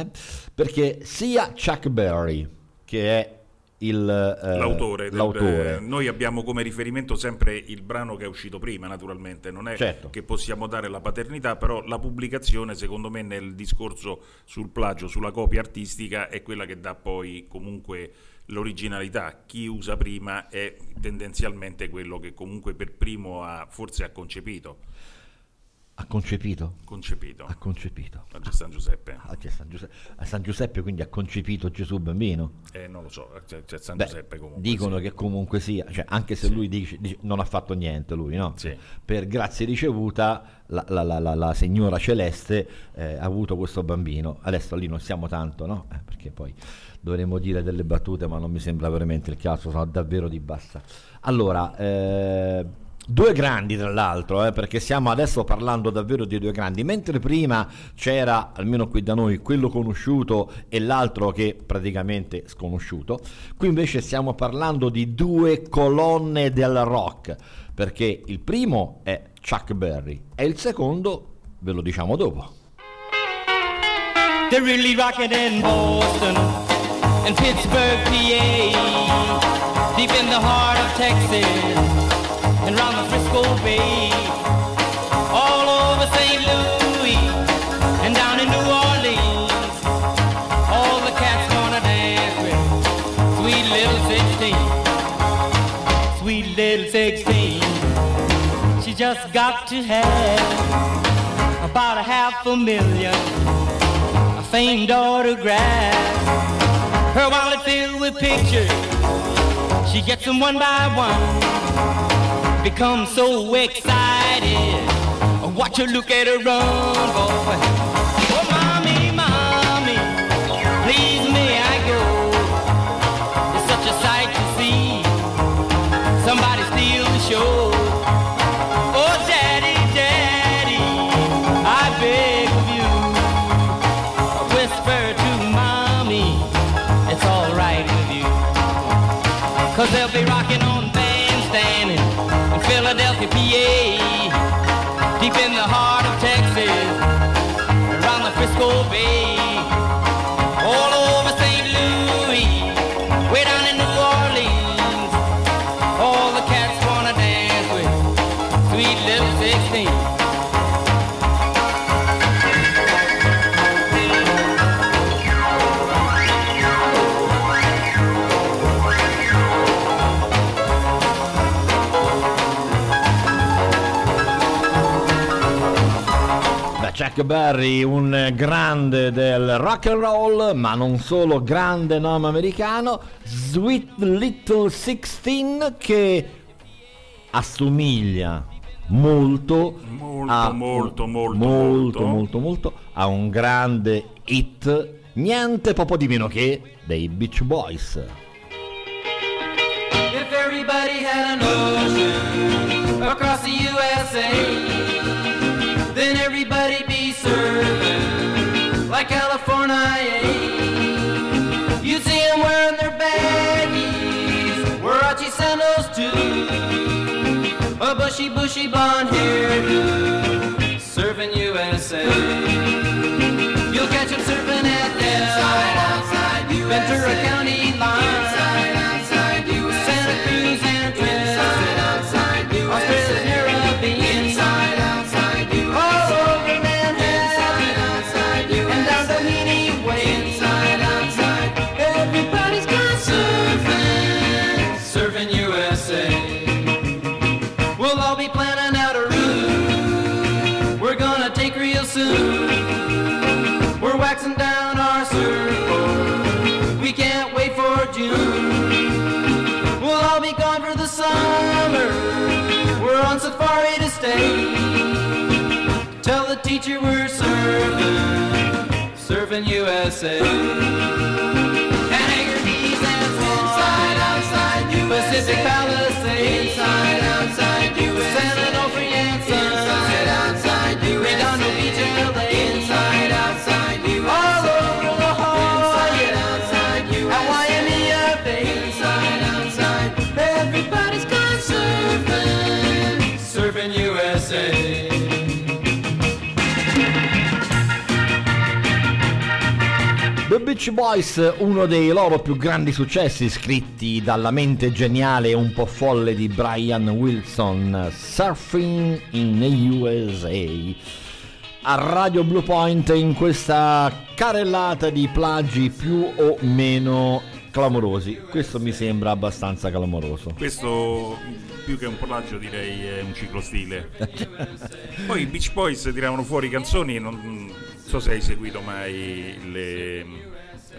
Eh? Perché sia Chuck Berry, che è il, eh, L'autore, del- l'autore, eh, noi abbiamo come riferimento sempre il brano che è uscito prima, naturalmente, non è Certo. che possiamo dare la paternità, però la pubblicazione, secondo me, nel discorso sul plagio, sulla copia artistica, è quella che dà poi comunque l'originalità. Chi usa prima è tendenzialmente quello che comunque per primo ha, forse ha concepito. Ha concepito. Concepito. Ha concepito. È San Giuseppe. C'è San Giuseppe, a San Giuseppe quindi ha concepito Gesù bambino. Eh, non lo so, c'è, c'è San Beh, Giuseppe comunque. dicono sì. che comunque sia, cioè, anche se lui dice, dice- non ha fatto niente lui, no? Sì. Per grazia ricevuta la, la- la- la- la signora celeste eh, ha avuto questo bambino. Adesso lì non siamo tanto, no? Eh, perché poi dovremmo dire delle battute, ma non mi sembra veramente il caso, sono davvero di bassa. Allora, eh, Due grandi tra l'altro, eh, perché stiamo adesso parlando davvero di due grandi, mentre prima c'era, almeno qui da noi, quello conosciuto e l'altro che praticamente sconosciuto, qui invece stiamo parlando di due colonne del rock, perché il primo è Chuck Berry e il secondo ve lo diciamo dopo. They're really rocking in Boston and Pittsburgh, PA, deep in the heart of Texas and round the Frisco Bay, all over St. Louis and down in New Orleans. All the cats wanna dance with sweet little 16, sweet little 16. She just got to have about a half a million a famed autograph. Her wallet filled with pictures. She gets them one by one. Becomes so excited. Watch her look at her run, boy. Philadelphia, PA. Deep in the heart of Texas, around the Frisco Bay. Chuck Berry, un grande del rock and roll, ma non solo grande nome americano, Sweet Little Sixteen che assomiglia molto, Molto, a, molto, molto, molto, molto. molto, a un grande hit niente poco di meno che dei Beach Boys. If everybody had an ocean across the USA, then everybody'd be serving like California. You'd see them wearing their baggies, Warachi sandals too, a bushy, bushy blonde hairdo, serving USA. You'll catch them surfing at Del, Ventura County line. You we're serving, serving USA. And hangers, knees, and outside, outside, Pacific Beach Boys, uno dei loro più grandi successi scritti dalla mente geniale e un po' folle di Brian Wilson, Surfing in the USA. A Radio Blue Point in questa carellata di plagi più o meno clamorosi. Questo mi sembra abbastanza clamoroso. Questo più che un plagio direi è un ciclostile. [laughs] Poi i Beach Boys tiravano fuori canzoni, non so se hai seguito mai le,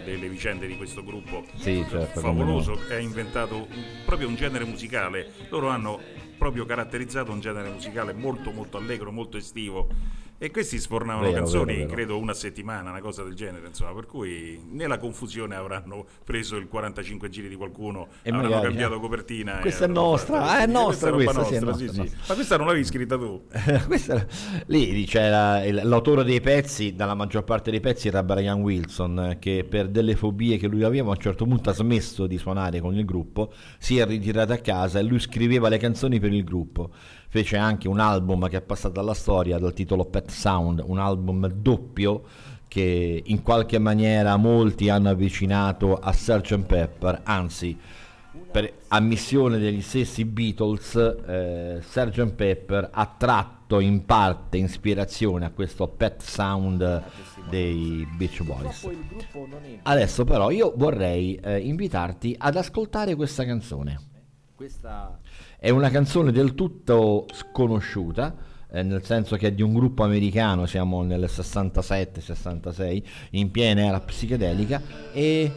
le- le vicende di questo gruppo Sì, certo, favoloso, che ha inventato proprio un genere musicale. Loro hanno proprio caratterizzato un genere musicale molto molto allegro, molto estivo. E questi sfornavano Vero, canzoni, vero, vero. credo una settimana, una cosa del genere, insomma, per cui nella confusione avranno preso il 45 giri di qualcuno, E avranno magari, cambiato eh. copertina. Questa è nostra, ah, è sì, nostra roba questa, sì, è nostra, nostra, nostra. Ma questa non l'avevi scritta tu? [laughs] Questa- lì c'era il- l'autore dei pezzi, dalla maggior parte dei pezzi era Brian Wilson, eh, che per delle fobie che lui aveva a un certo punto ha smesso di suonare con il gruppo, si è ritirato a casa e lui scriveva le canzoni per il gruppo. Fece anche un album che è passato alla storia dal titolo Pet Sound, un album doppio che in qualche maniera molti hanno avvicinato a Sgt. Pepper, anzi per ammissione degli stessi Beatles, eh, Sgt. Pepper ha tratto in parte ispirazione a questo pet sound dei Beach Boys. Adesso però io vorrei eh, invitarti ad ascoltare questa canzone. Questa è una canzone del tutto sconosciuta, eh, nel senso che è di un gruppo americano, siamo nel 67-66, in piena era psichedelica, e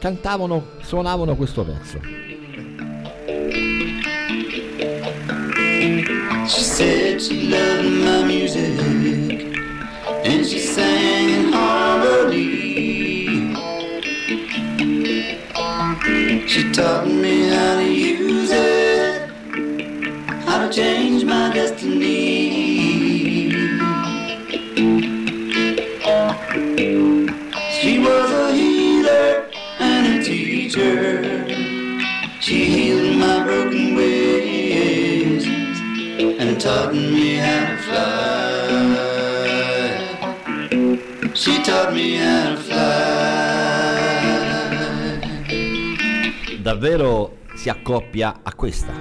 cantavano, suonavano questo pezzo. She said she loved my music and she sang in harmony. She taught me how to broken ways and taught me how to fly. She taught me how to fly. Davvero si accoppia a questa.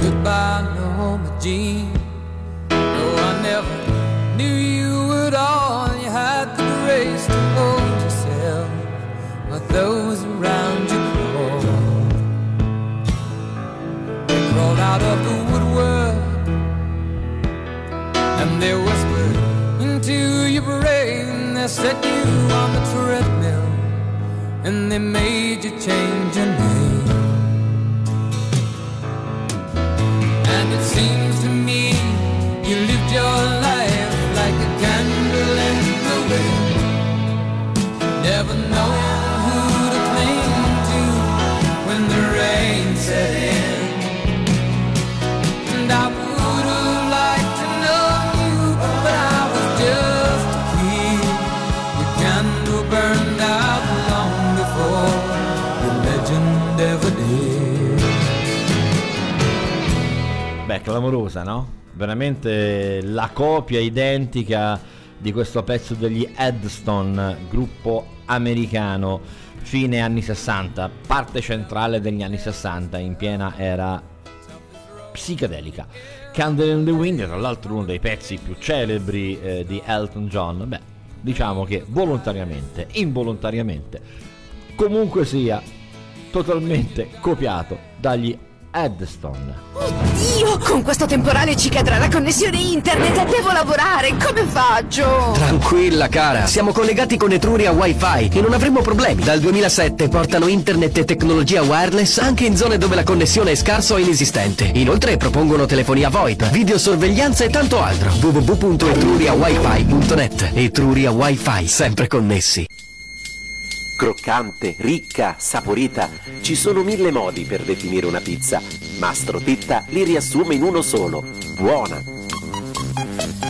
Goodbye, Norma Jean. No, I never knew you at all. Those around you crawled. They crawled out of the woodwork and they whispered into your brain. They set you on the treadmill and they made you change your name. And it seems to me you live clamorosa, no? Veramente la copia identica di questo pezzo degli Headstone, gruppo americano, fine anni 60, parte centrale degli anni 60, in piena era psichedelica. Candle in the Wind, tra l'altro uno dei pezzi più celebri eh, di Elton John, beh, diciamo che volontariamente, involontariamente, comunque sia, totalmente copiato dagli Headstone. Dio, con questo temporale ci cadrà la connessione internet e devo lavorare. Come faccio? Tranquilla cara, siamo collegati con Etruria Wi-Fi e non avremo problemi. Dal 2007 portano internet e tecnologia wireless anche in zone dove la connessione è scarsa o inesistente. Inoltre propongono telefonia VoIP, videosorveglianza e tanto altro. www.etruriawifi.net Etruria Wi-Fi, sempre connessi. Croccante, ricca, saporita. Ci sono mille modi per definire una pizza. Mastro Titta li riassume in uno solo. Buona.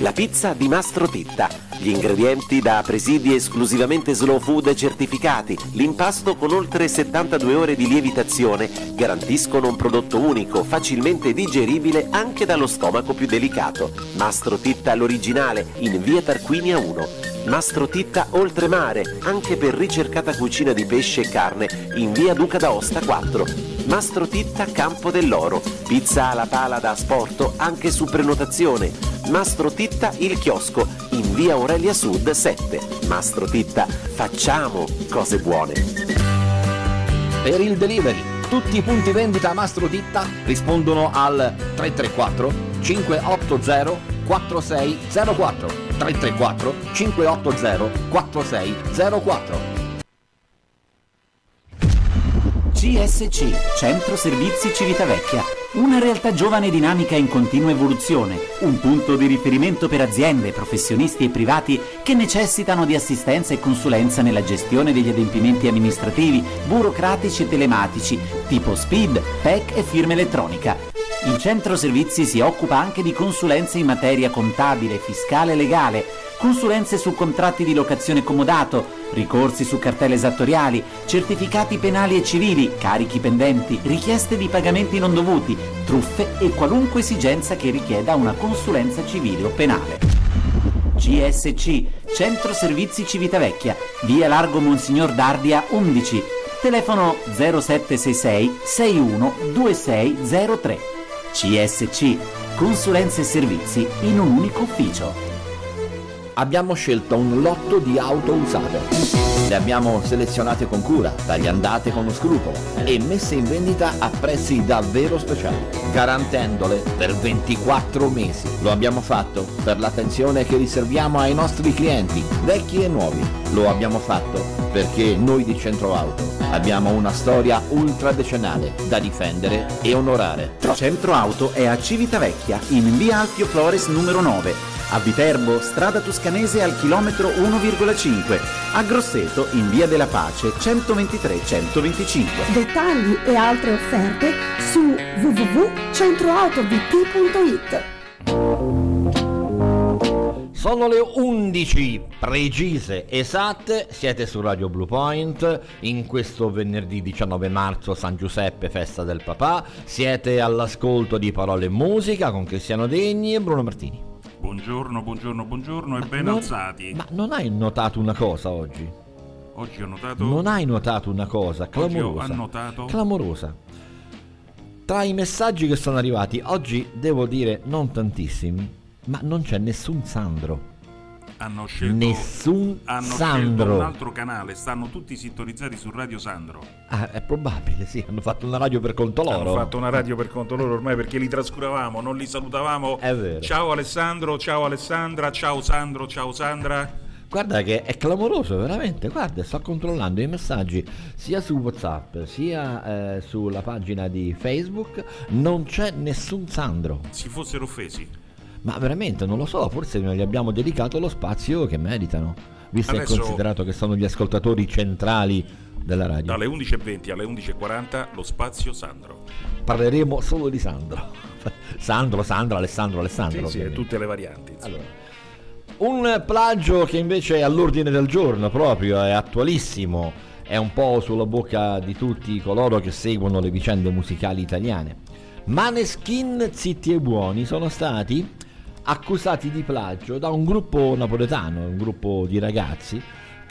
La pizza di Mastro Titta. Gli ingredienti da presidi esclusivamente slow food certificati. L'impasto con oltre 72 ore di lievitazione garantiscono un prodotto unico, facilmente digeribile anche dallo stomaco più delicato. Mastro Titta l'originale in via Tarquinia 1. Mastro Titta Oltremare, anche per ricercata cucina di pesce e carne, in via Duca d'Aosta 4. Mastro Titta Campo dell'Oro, pizza alla pala da asporto anche su prenotazione. Mastro Titta Il Chiosco, in via Aurelia Sud 7. Mastro Titta, facciamo cose buone. Per il delivery, tutti i punti vendita Mastro Ditta rispondono al 334 580 4604 334 580 4604 CSC, Centro Servizi Civitavecchia, una realtà giovane e dinamica in continua evoluzione, un punto di riferimento per aziende, professionisti e privati che necessitano di assistenza e consulenza nella gestione degli adempimenti amministrativi, burocratici e telematici, tipo SPID, PEC e firma elettronica. Il centro servizi si occupa anche di consulenze in materia contabile, fiscale e legale, consulenze su contratti di locazione comodato, ricorsi su cartelle esattoriali, certificati penali e civili, carichi pendenti, richieste di pagamenti non dovuti, truffe e qualunque esigenza che richieda una consulenza civile o penale. CSC, Centro Servizi Civitavecchia, via Largo Monsignor Dardia 11, telefono 0766 61 2603. CSC, consulenze e servizi in un unico ufficio. Abbiamo scelto un lotto di auto usate. Le abbiamo selezionate con cura, tagliandate con scrupolo e messe in vendita a prezzi davvero speciali, garantendole per 24 mesi. Lo abbiamo fatto per l'attenzione che riserviamo ai nostri clienti, vecchi e nuovi. Lo abbiamo fatto perché noi di Centro Auto abbiamo una storia ultradecennale da difendere e onorare. Centro Auto è a Civitavecchia, in via Alfio Flores numero 9. A Viterbo, strada toscanese al chilometro 1,5. A Grosseto, in via della Pace 123-125. Dettagli e altre offerte su www.centroautovt.it. Sono le 11 precise, esatte, siete su Radio Blue Point in questo venerdì 19 marzo San Giuseppe, festa del papà, siete all'ascolto di Parole e Musica con Cristiano Degni e Bruno Martini. Buongiorno, buongiorno, buongiorno e ben non- alzati. Ma non hai notato una cosa oggi? Oggi ho notato... Non hai notato una cosa Oggi ho clamorosa? annotato... Clamorosa. Tra i messaggi che sono arrivati, oggi devo dire non tantissimi, ma non c'è nessun Sandro. Hanno scelto, Nessun hanno Sandro. scelto un altro canale, stanno tutti sintonizzati su Radio Sandro. Ah, è probabile, sì, hanno fatto una radio per conto loro. Hanno fatto una radio per conto loro ormai perché li trascuravamo, non li salutavamo. È vero. Ciao Alessandro, ciao Alessandra, ciao Sandro, ciao Sandra. Guarda che è clamoroso, veramente. Guarda, sto controllando i messaggi sia su WhatsApp sia eh, sulla pagina di Facebook. Non c'è nessun Sandro. Si fossero offesi. Ma veramente non lo so, forse non gli abbiamo dedicato lo spazio che meritano, visto e Adesso- considerato che sono gli ascoltatori centrali della radio. Dalle 11.20 alle 11.40 lo spazio Sandro. Parleremo solo di Sandro. [laughs] Sandro, Sandra, Alessandro, Alessandro. Sì, sì, tutte le varianti. Allora, un plagio che invece è all'ordine del giorno proprio, è attualissimo, è un po' sulla bocca di tutti coloro che seguono le vicende musicali italiane. Maneskin Zitti e Buoni sono stati accusati di plagio da un gruppo napoletano, un gruppo di ragazzi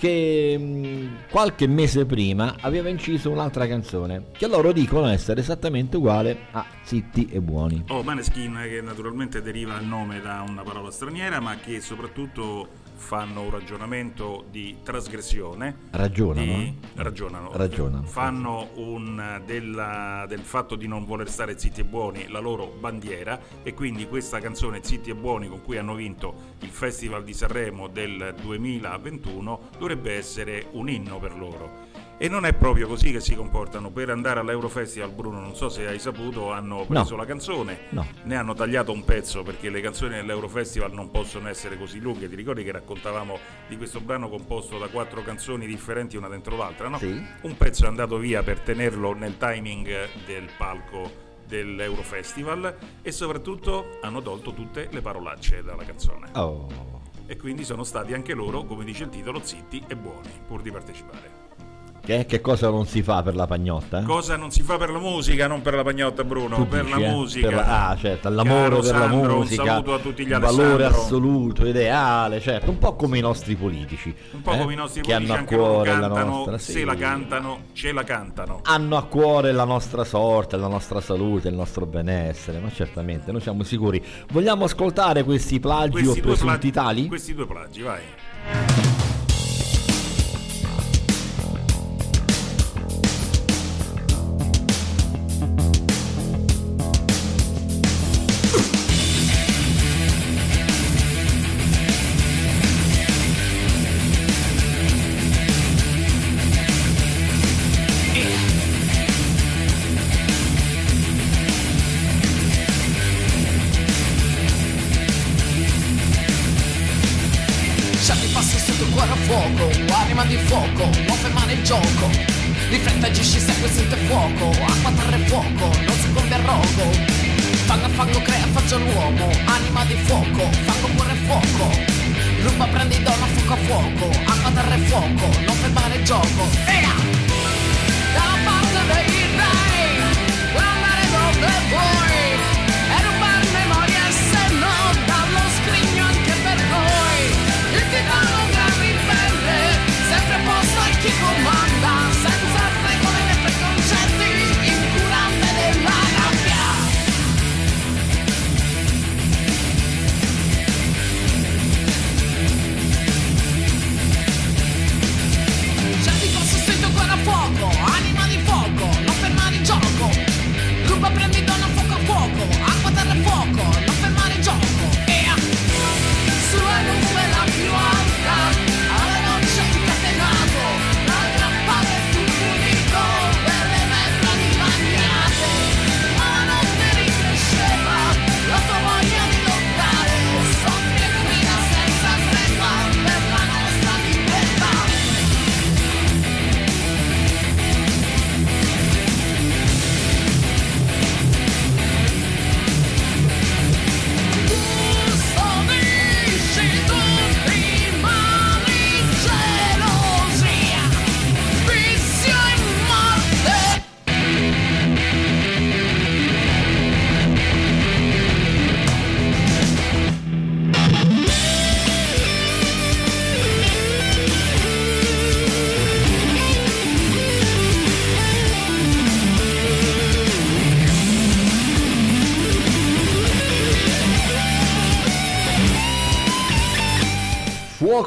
che mh, qualche mese prima aveva inciso un'altra canzone che loro dicono essere esattamente uguale a Zitti e Buoni. Oh, Maneskin che naturalmente deriva il nome da una parola straniera, ma che soprattutto fanno un ragionamento di trasgressione. Ragionano? di- ragionano. Ragionano. Fanno un, della- del fatto di non voler stare zitti e buoni la loro bandiera e quindi questa canzone Zitti e Buoni con cui hanno vinto il Festival di Sanremo del 2021 dovrebbe essere un inno per loro. E non è proprio così che si comportano. Per andare all'Eurofestival, Bruno, non so se hai saputo, hanno preso la canzone, No. ne hanno tagliato un pezzo perché le canzoni dell'Eurofestival non possono essere così lunghe. Ti ricordi che raccontavamo di questo brano composto da quattro canzoni differenti una dentro l'altra, no? Sì. Un pezzo è andato via per tenerlo nel timing del palco dell'Eurofestival e soprattutto hanno tolto tutte le parolacce dalla canzone. Oh. E quindi sono stati anche loro, come dice il titolo, zitti e buoni, pur di partecipare. Che, che cosa non si fa per la pagnotta? Cosa non si fa per la musica, non per la pagnotta, Bruno, Tu per dici, la eh? musica. Per la- ah, certo, l'amore per la musica. Un saluto a tutti gli valore Alessandro. assoluto, ideale, certo, un po' come i nostri politici. Un po' eh, come i nostri che politici, hanno a cuore la cantano, nostra se sì. la cantano, ce la cantano. hanno a cuore la nostra sorte, la nostra salute, il nostro benessere, ma certamente, noi siamo sicuri. Vogliamo ascoltare questi plagi o Questi due, presunti plagi, tali? questi due plagi, vai.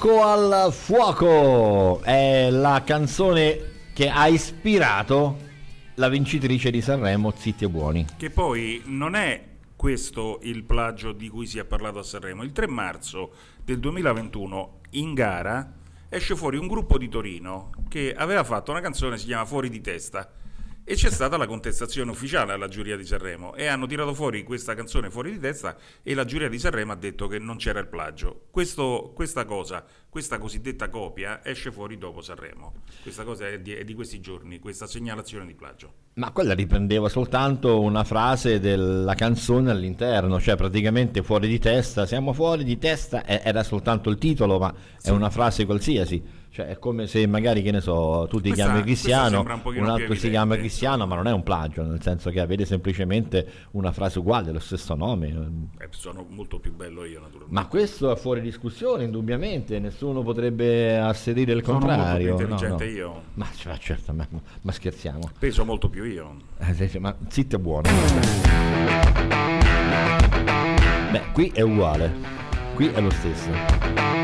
Fuoco al fuoco è la canzone che ha ispirato la vincitrice di Sanremo, Zitti e Buoni. Che poi non è questo il plagio di cui si è parlato a Sanremo. Il 3 marzo del 2021 in gara esce fuori un gruppo di Torino che aveva fatto una canzone che si chiama Fuori di testa e c'è stata la contestazione ufficiale alla giuria di Sanremo e hanno tirato fuori questa canzone fuori di testa e la giuria di Sanremo ha detto che non c'era il plagio. Questo- questa cosa, questa cosiddetta copia esce fuori dopo Sanremo. Questa cosa è di, è di questi giorni, questa segnalazione di plagio. Ma quella riprendeva soltanto una frase della canzone all'interno, cioè praticamente fuori di testa, siamo fuori di testa, era soltanto il titolo, ma è una frase qualsiasi. Cioè è come se magari, che ne so, tu ti Questa- chiami Cristiano, un un altro si chiama Cristiano, ma non è un plagio, nel senso che avete semplicemente una frase uguale, lo stesso nome. Eh, sono molto più bello io, naturalmente. Ma questo è fuori discussione, indubbiamente, nessuno potrebbe asserire il Sono molto più contrario. no, intelligente no. io. Ma, certo, ma, ma scherziamo. Peso molto più io. Eh, ma zitto è buono. Beh, qui è uguale. Qui è lo stesso.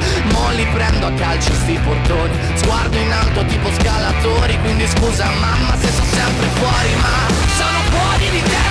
Mo li prendo a calcio sti portoni. Sguardo in alto tipo scalatori Quindi scusa mamma se sono sempre fuori Ma sono fuori di testa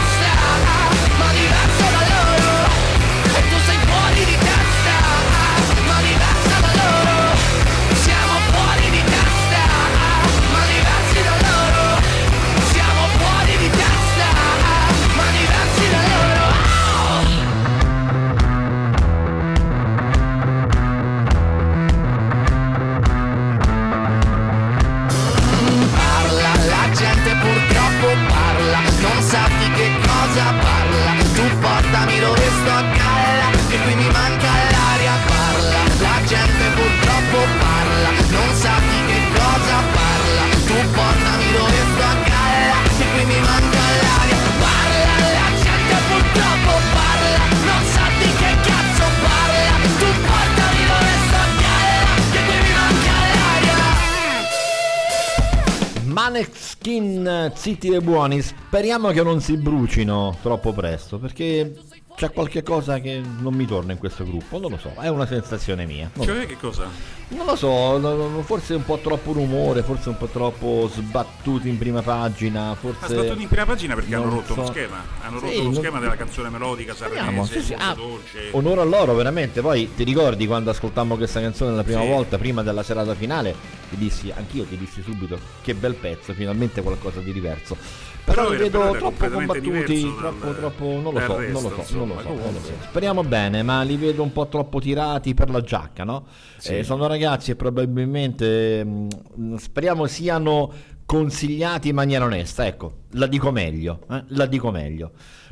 sa di che cosa parla. Tu portami dove sto a galla, che qui mi manca l'aria. Parla, la gente purtroppo parla, non sa di che cazzo parla. Tu portami dove sto a galla, che qui mi manca l'aria. Maneskin zitti e buoni, speriamo che non si brucino troppo presto perché c'è qualche cosa che non mi torna in questo gruppo, non lo so, è una sensazione mia. Non, Cioè, che cosa? non lo so, forse un po' troppo rumore, forse un po' troppo sbattuti in prima pagina, forse... Ha sbattuto in prima pagina perché hanno rotto lo so. schema. Hanno Sì, rotto lo non- schema della canzone melodica sanremese, sì, sì, ah, dolce. Onore a loro, veramente. Poi ti ricordi quando ascoltammo questa canzone la prima Sì. volta, prima della serata finale, ti dissi, anch'io ti dissi subito, che bel pezzo, finalmente qualcosa di diverso. Però, Però li vedo troppo combattuti, troppo, dal- troppo, non lo so, resto, non lo so, non lo so, non lo so. Speriamo bene, ma li vedo un po' troppo tirati per la giacca, no? Sì. Eh, sono ragazzi e probabilmente mh, speriamo siano consigliati in maniera onesta, ecco, la dico meglio, eh, la dico meglio.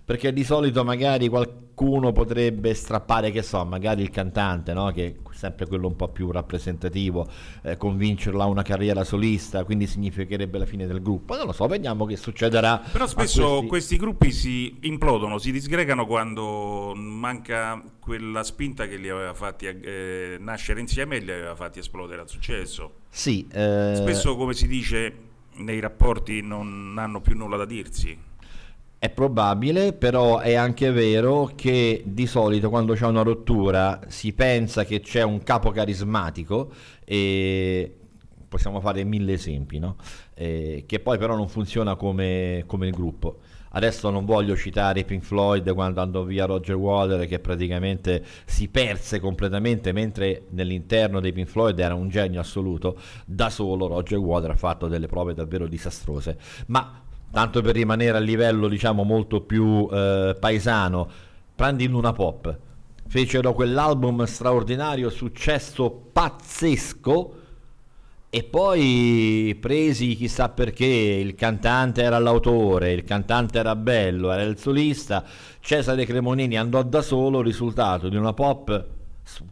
Perché di solito magari qualcuno potrebbe strappare, che so, magari il cantante, no? che è sempre quello un po' più rappresentativo, eh, convincerlo a una carriera solista, quindi significherebbe la fine del gruppo. Non lo so, vediamo che succederà. Però spesso questi- questi gruppi si implodono, si disgregano quando manca quella spinta che li aveva fatti eh, nascere insieme e li aveva fatti esplodere al successo. Sì, eh, Spesso, come si dice, nei rapporti non hanno più nulla da dirsi. È probabile, però è anche vero che di solito quando c'è una rottura si pensa che c'è un capo carismatico e possiamo fare mille esempi, no? Eh, che poi però non funziona come, come il gruppo. Adesso non voglio citare Pink Floyd quando andò via Roger Water che praticamente si perse completamente mentre nell'interno dei Pink Floyd era un genio assoluto, da solo Roger Water ha fatto delle prove davvero disastrose. Ma tanto per rimanere a livello diciamo molto più eh, paesano, prendi Luna Pop. fecero quell'album straordinario, successo pazzesco. E poi presi chissà perché, il cantante era l'autore, il cantante era bello, era il solista, Cesare Cremonini andò da solo, risultato di una pop s-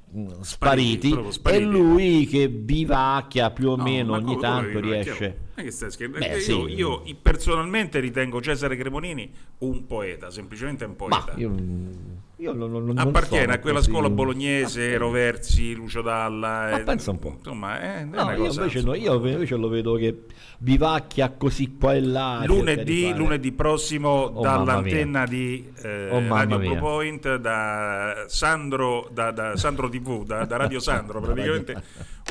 spariti, proprio e spariti. lui che vivacchia più o meno ma ogni tanto riesce. Beh, sì. io, io personalmente ritengo Cesare Cremonini un poeta, semplicemente un poeta. Io, io non, non- non Appartiene a quella così- scuola bolognese, Roversi, Lucio Dalla. Ma eh, pensa un po'. Insomma, è No, io invece, no, io invece lo vedo che vivacchia così qua e là. Lunedì, lunedì prossimo Oh, dall'antenna di eh, Oh, Radio. Blue Point da Sandro, da, da Sandro TV, da, da Radio Sandro [laughs] praticamente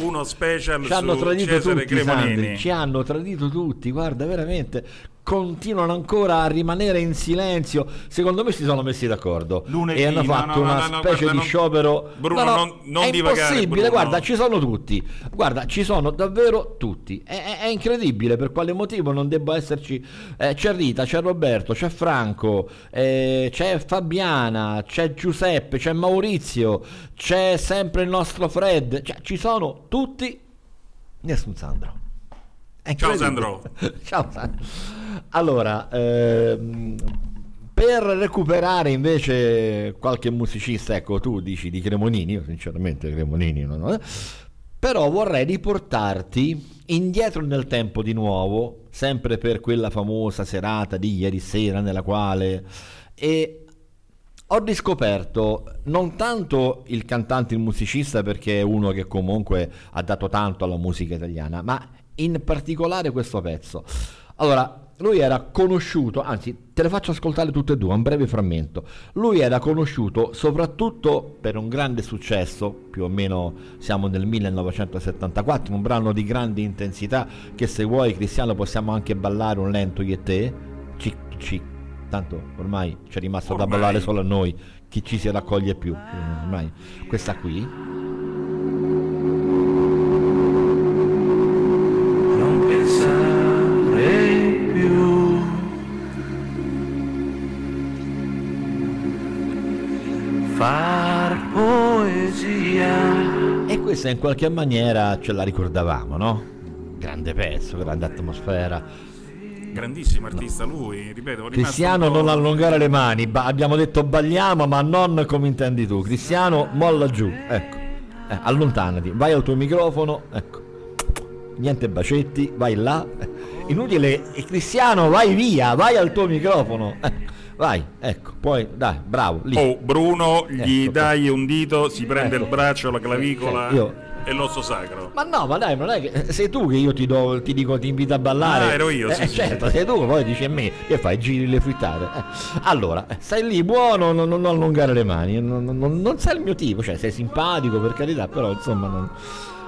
uno special Ci hanno su tradito Cesare tutti, Cremonini. Sandri, ci hanno tradito tutti, guarda, veramente continuano ancora a rimanere in silenzio. Secondo me si sono messi d'accordo Lunedì, e hanno no, fatto no, no, una no, specie guarda, di sciopero. Bruno, No, no, non- non è divagare, impossibile, Bruno. guarda, ci sono tutti. Guarda, ci sono davvero tutti. È, è- è incredibile per quale motivo non debba esserci. eh, c'è Rita, c'è Roberto, c'è Franco, eh, c'è Fabiana, c'è Giuseppe, c'è Maurizio, c'è sempre il nostro Fred. Cioè, ci sono tutti, nessun Sandro. Ciao. Sandro. [laughs] Ciao Sandro. Allora, ehm, per recuperare invece qualche musicista, ecco tu dici di Cremonini, io sinceramente Cremonini non ho, però vorrei riportarti indietro nel tempo di nuovo, sempre per quella famosa serata di ieri sera nella quale e ho riscoperto non tanto il cantante, il musicista, perché è uno che comunque ha dato tanto alla musica italiana, ma in particolare questo pezzo. Allora, lui era conosciuto, anzi te le faccio ascoltare tutte e due, un breve frammento. Lui era conosciuto soprattutto per un grande successo, più o meno siamo nel 1974, un brano di grande intensità che se vuoi Cristiano possiamo anche ballare un lento io e te. Ci, ci, tanto ormai c'è rimasto da Ormai. ballare solo a noi, chi ci si raccoglie più. Ormai questa qui. Questa in qualche maniera ce la ricordavamo, no? Grande pezzo, grande atmosfera. Grandissimo artista lui, ripeto, Cristiano non allungare le mani, ba- abbiamo detto balliamo ma non come intendi tu. Cristiano molla giù, ecco, Eh, allontanati, vai al tuo microfono, ecco, niente bacetti, vai là, inutile, e Cristiano vai via, vai al tuo microfono, ecco, vai, ecco, poi dai, bravo, lì. Oh, Bruno gli Ecco, dai un dito, si prende Ecco. il braccio, la clavicola Sì, io- e l'osso sacro. Ma no, ma dai, non è che sei tu che io ti, do, ti dico ti invito a ballare. Ah, ero io, sì, Eh, sì. certo, sei tu, poi dici a me che fai, giri le frittate. Eh, Allora, eh, stai lì buono, non, non allungare le mani, non, non- non sei il mio tipo, cioè sei simpatico per carità, però insomma non...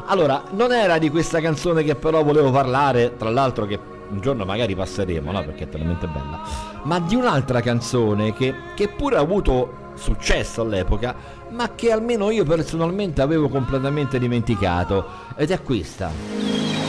Allora, non era di questa canzone che però volevo parlare, tra l'altro che un giorno magari passeremo, no? Perché è talmente bella, ma di un'altra canzone che, che pure ha avuto successo all'epoca, ma che almeno io personalmente avevo completamente dimenticato, ed è questa.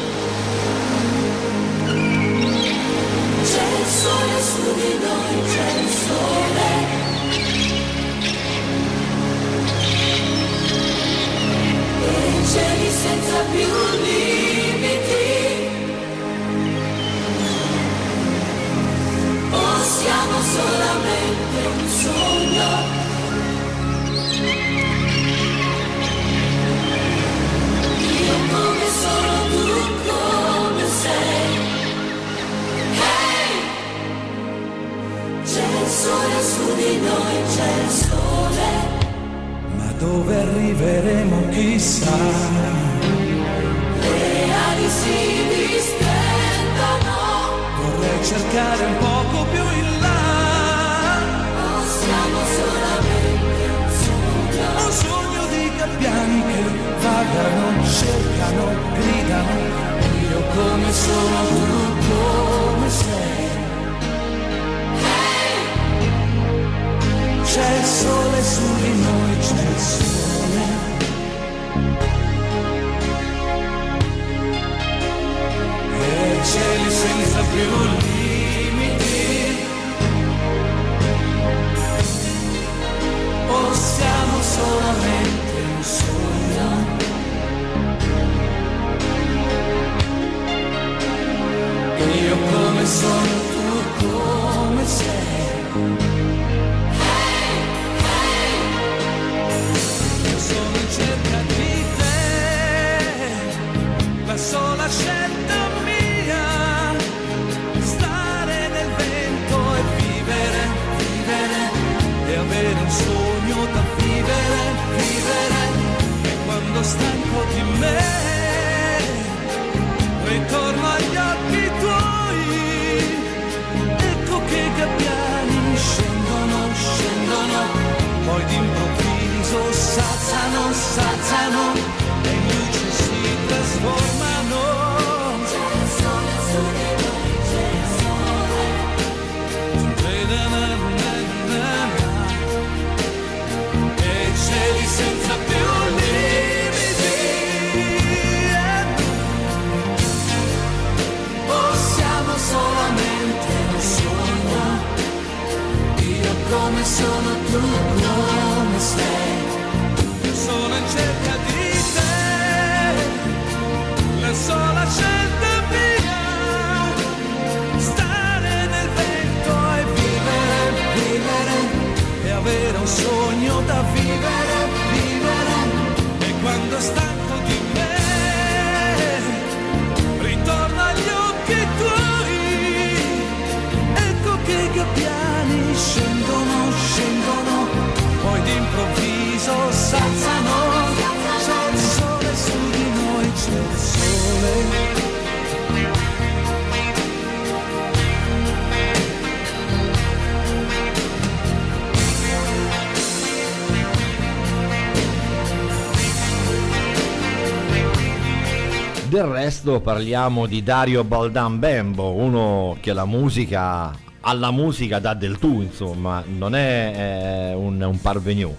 Del resto parliamo di Dario Baldan Bembo, uno che la musica alla musica dà del tu, insomma, non è eh, un, un parvenu.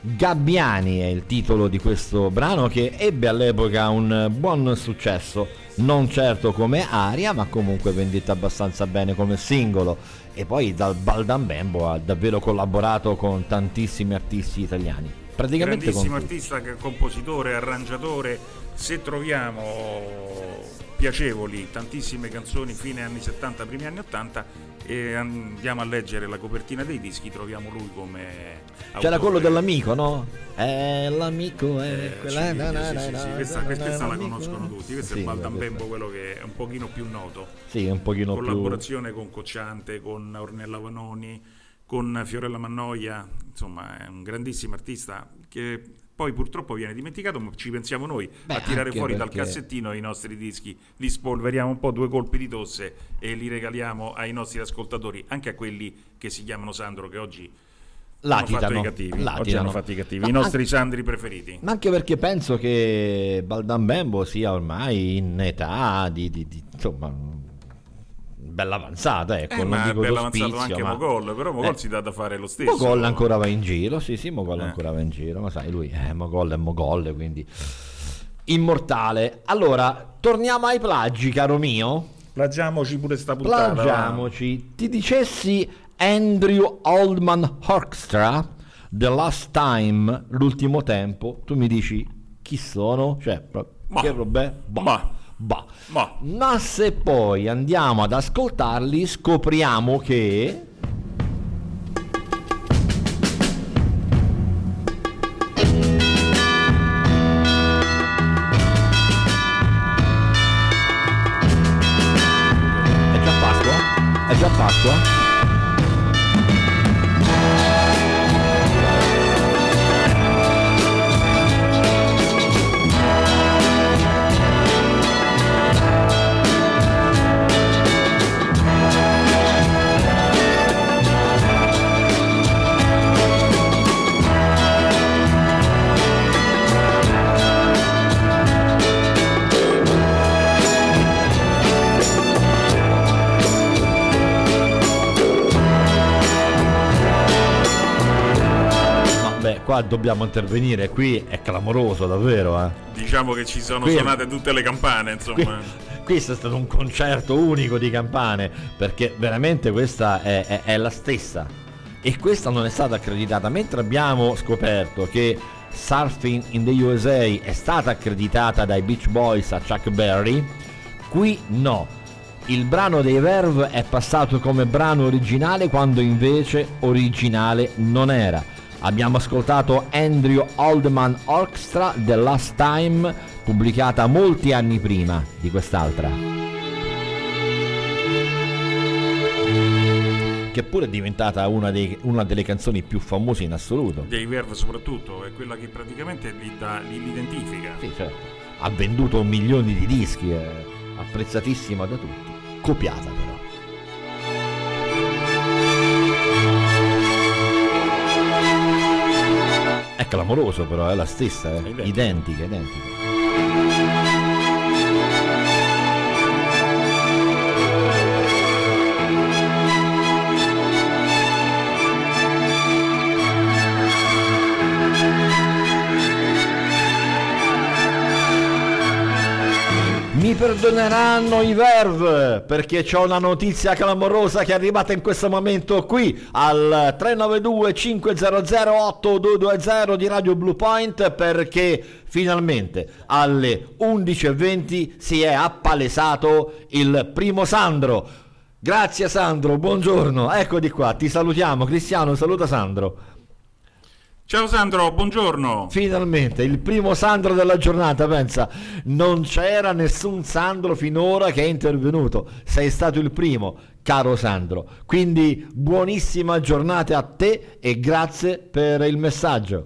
Gabbiani è il titolo di questo brano che ebbe all'epoca un buon successo, non certo come aria, ma comunque vendetta abbastanza bene come singolo. E poi dal Baldan Bembo ha davvero collaborato con tantissimi artisti italiani. Praticamente grandissimo artista, che- compositore, arrangiatore. Se troviamo piacevoli tantissime canzoni fine anni 70, primi anni 80 e andiamo a leggere la copertina dei dischi, troviamo lui come C'era autore. quello dell'amico, no? Eh, l'amico è Eh, quella. Sì, sì, sì, na, questa, questa la conoscono tutti, questo Sì, è Baldan questa- Bembo, quello che è un pochino più noto. Sì, un pochino più. Collaborazione con Cocciante, con Ornella Vanoni, con Fiorella Mannoia, insomma è un grandissimo artista che poi purtroppo viene dimenticato, ma ci pensiamo noi Beh, a tirare fuori dal perché- cassettino i nostri dischi, li spolveriamo un po', due colpi di tosse e li regaliamo ai nostri ascoltatori, anche a quelli che si chiamano Sandro, che oggi hanno fatto Latitano, i cattivi. Oggi hanno fatto i cattivi, Ma i nostri anche- Sandri preferiti. Ma anche perché penso che Baldan Bembo sia ormai in età di, di- di- insomma bella avanzata, ecco, Eh, non ma dico bello avanzato d'ospizio, anche ma- Mogol, però Mogol Eh. si dà da fare lo stesso. Mogol ancora va in giro, sì sì, Mogol Eh. ancora va in giro, ma sai lui è Mogol è Mogol, quindi immortale. Allora, torniamo ai plagi, caro mio. Plagiamoci pure sta puntata. Plagiamoci. Ti dicessi Andrew Oldman Orchestra The Last Time, l'ultimo tempo, tu mi dici chi sono? Cioè, pro- che robe? Bah. Bah. Ma se poi andiamo ad ascoltarli, scopriamo che dobbiamo intervenire, qui è clamoroso davvero, eh. Diciamo che ci sono Qui suonate tutte le campane, insomma. Questo è stato un concerto unico di campane, perché veramente questa è, è- è la stessa. E questa non è stata accreditata, mentre abbiamo scoperto che Surfing in the USA è stata accreditata dai Beach Boys a Chuck Berry, qui no. Il brano dei Verve è passato come brano originale quando invece originale non era. Abbiamo ascoltato Andrew Oldman Orchestra The Last Time, pubblicata molti anni prima di quest'altra. che pure è diventata una, dei- una delle canzoni più famose in assoluto. Dei Verve soprattutto, è quella che praticamente li, dà- li identifica. Sì, certo. Ha venduto milioni di dischi, è apprezzatissima da tutti, copiata però. Clamoroso però, è la stessa, eh. identica, identica. Mi perdoneranno i Verve perché c'ho una notizia clamorosa che è arrivata in questo momento qui al 392 500 8220 di Radio Blue Point perché finalmente alle 11.20 si è appalesato il primo Sandro. Grazie Sandro, buongiorno, eccoti qua, ti salutiamo. Cristiano, saluta Sandro. Ciao Sandro, buongiorno. Finalmente, il primo Sandro della giornata, pensa, non c'era nessun Sandro finora che è intervenuto, sei stato il primo, caro Sandro. Quindi buonissima giornata a te e grazie per il messaggio.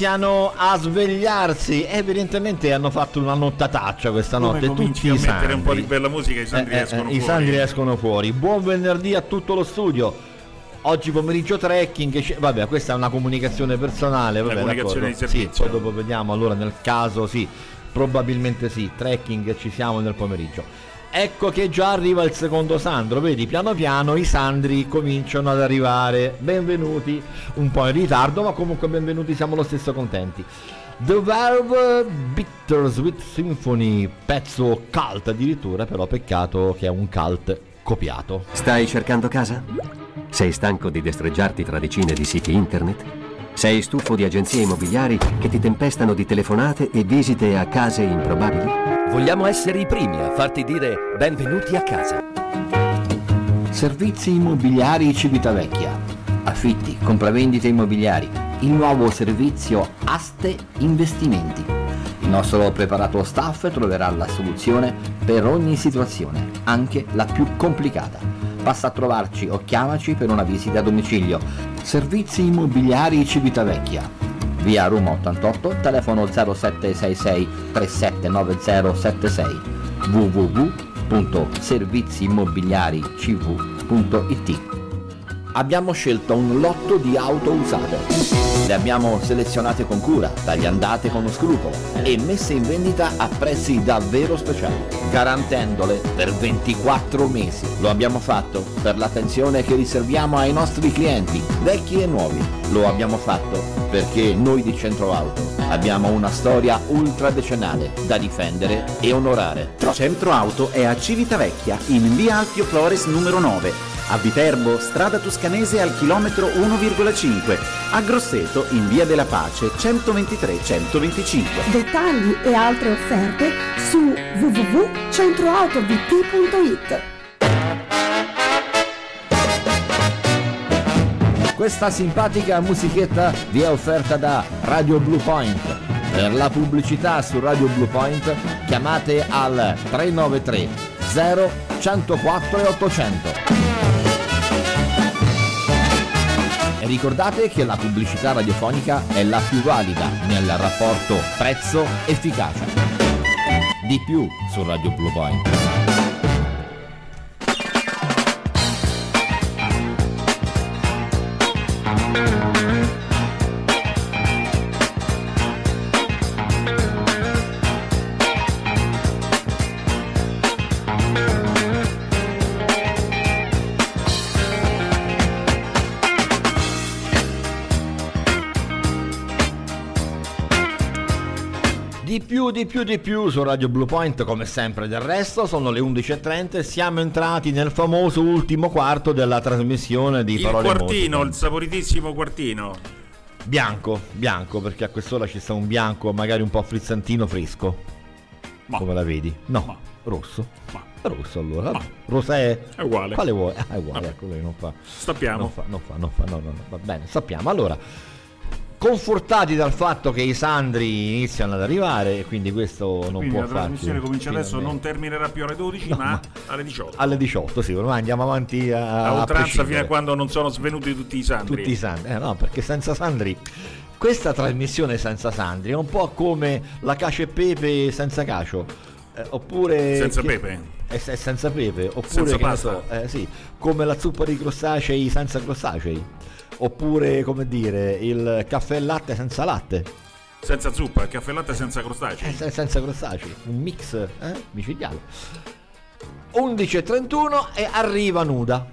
Iniziano a svegliarsi. Evidentemente hanno fatto una nottataccia questa Come notte. cominci Tutti a i mettere un po' di bella musica, i Sandri Eh, eh, escono eh, I fuori. Sandri escono fuori. Buon venerdì a tutto lo studio. Oggi pomeriggio trekking, vabbè questa è una comunicazione personale, vabbè, comunicazione di servizio. Sì, poi dopo vediamo allora nel caso sì, probabilmente sì, trekking ci siamo nel pomeriggio. Ecco che già arriva il secondo Sandro, vedi piano piano i Sandri cominciano ad arrivare, benvenuti, un po' in ritardo ma comunque benvenuti, siamo lo stesso contenti. The Verve Bittersweet Symphony, pezzo cult addirittura, però peccato che è un cult copiato. Stai cercando casa? Sei stanco di destreggiarti tra decine di siti internet? Sei stufo di agenzie immobiliari che ti tempestano di telefonate e visite a case improbabili? Vogliamo essere i primi a farti dire benvenuti a casa. Servizi immobiliari Civitavecchia. Affitti, compravendite immobiliari. Il nuovo servizio Aste Investimenti. Il nostro preparato staff troverà la soluzione per ogni situazione, anche la più complicata. Passa a trovarci o chiamaci per una visita a domicilio. Servizi immobiliari Civitavecchia. Via Roma 88, telefono 0766 379076 www.serviziimmobiliaricv.it Abbiamo scelto un lotto di auto usate. Le abbiamo selezionate con cura, tagliandate con scrupolo e messe in vendita a prezzi davvero speciali, garantendole per 24 mesi. Lo abbiamo fatto per l'attenzione che riserviamo ai nostri clienti, vecchi e nuovi. Lo abbiamo fatto perché noi di Centro Auto abbiamo una storia ultradecennale da difendere e onorare. Centro Auto è a Civitavecchia, in via Alfio Flores numero 9. A Viterbo, strada toscanese al chilometro 1,5. A Grosseto, in via della Pace 123-125. Dettagli e altre offerte su www.centroautovt.it. Questa simpatica musichetta vi è offerta da Radio Blue Point. Per la pubblicità su Radio Blue Point chiamate al 393 0 104 e 800. Ricordate che la pubblicità radiofonica è la più valida nel rapporto prezzo-efficacia. Di più su Radio Blue Point. Di più, di più, di più su Radio Blue Point, come sempre del resto, sono le 11.30 e siamo entrati nel famoso ultimo quarto della trasmissione di Il Parole quartino, Mosse. il saporitissimo quartino. Bianco, bianco, perché a quest'ora ci sta un bianco magari un po' frizzantino fresco. Come la vedi? No, rosso. Rosso allora. vabbè. Rosé È uguale. Quale vuoi? Ah, è uguale, ecco lui non fa. Stappiamo. Non fa, non fa, non fa, no, no, no, va bene, sappiamo. Allora, confortati dal fatto che i Sandri iniziano ad arrivare, e quindi questo non Quindi può la farci. trasmissione comincia adesso, non terminerà più alle 12, ma alle 18. alle 18, sì, ormai andiamo avanti a, A oltranza fino a quando non sono svenuti tutti i Sandri. tutti i Sandri. Eh, no, perché senza Sandri questa trasmissione senza Sandri è un po' come la cacio e pepe senza cacio. Eh, oppure Senza che- pepe? Eh, se- senza pepe, oppure Senza so, eh, sì, come la zuppa di crostacei senza crostacei. Oppure, come dire, il caffè e latte senza latte. Senza zuppa, il caffè e latte senza crostacei. Eh, se- senza crostacei. Un mix eh, micidiale. 11.31 e arriva nuda.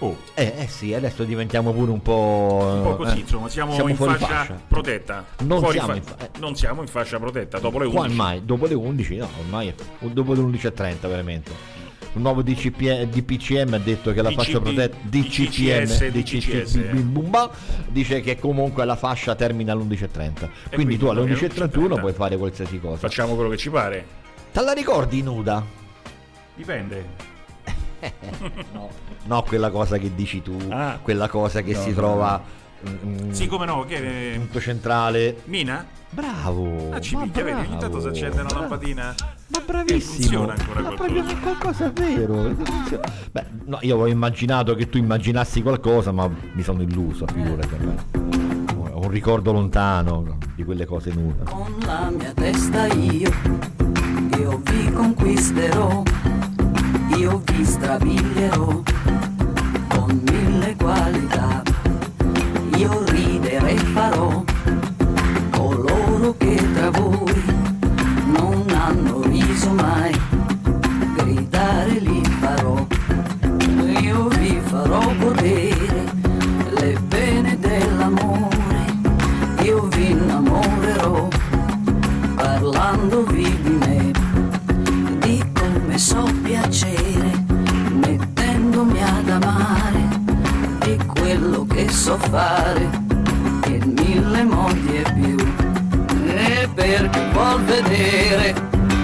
Oh. Eh, eh sì, adesso diventiamo pure un po'. Un po' così, eh, insomma, siamo, in fuori fascia, protetta. Non siamo fa- in fa- eh. non siamo in fascia protetta dopo le 11. Qua ormai, dopo le 11, no, ormai è dopo le 11.30 veramente. Il nuovo DCP, DPCM ha detto che la DCP, fascia protetta DCCM DCCS, dice che comunque la fascia termina alle 11.30. Quindi, tu alle alle 11.31 puoi fare qualsiasi cosa. Facciamo quello che ci pare. Te la ricordi nuda? Dipende. [laughs] No, quella cosa che dici tu, quella cosa che No, si no, trova no. Mm, Sì, come no, che punto centrale. Mina? Bravo. Ah, ci ma picchia, vedi, ogni tanto si accende una lampadina. Ma E bravissimo. funziona ancora Ma qualcosa. proprio qualcosa è vero. Beh, no, io avevo immaginato che tu immaginassi qualcosa, ma mi sono illuso, figurati. Ho un ricordo lontano di quelle cose nude. Con la mia testa io, io vi conquisterò, io vi strabilierò con mille. Io ridere fare, in mille modi e più. E per chi vuol vedere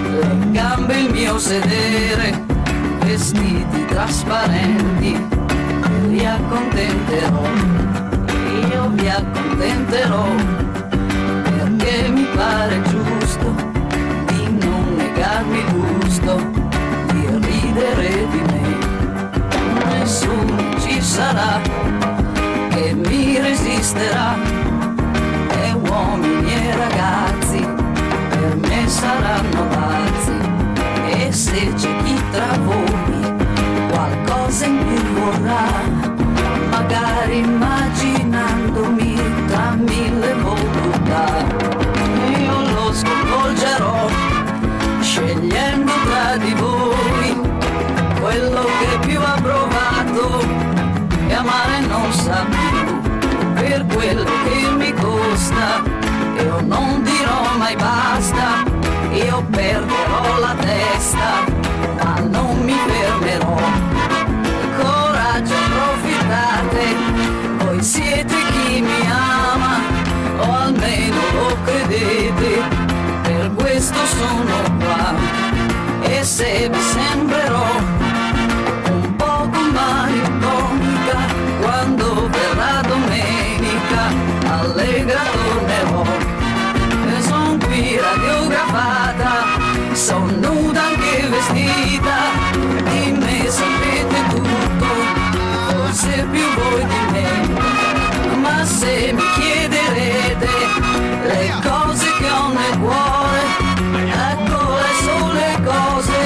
le gambe il mio sedere, vestiti trasparenti, vi accontenterò, io vi accontenterò perché mi pare giusto di non negarmi gusto di ridere di me. Nessuno ci sarà resisterà e uomini e ragazzi per me saranno pazzi. E se c'è chi tra voi qualcosa in più vorrà magari immaginandomi tra mille voluttà io lo sconvolgerò scegliendo tra di voi quello che più ha provato. E amare non sa più per quello che mi costa. Io non dirò mai basta io perderò la testa ma non mi fermerò. Coraggio approfittate voi siete chi mi ama o almeno lo credete. Per questo sono qua e se vi sembrerò più voi di me ma se mi chiederete le cose che ho nel cuore ecco le sole cose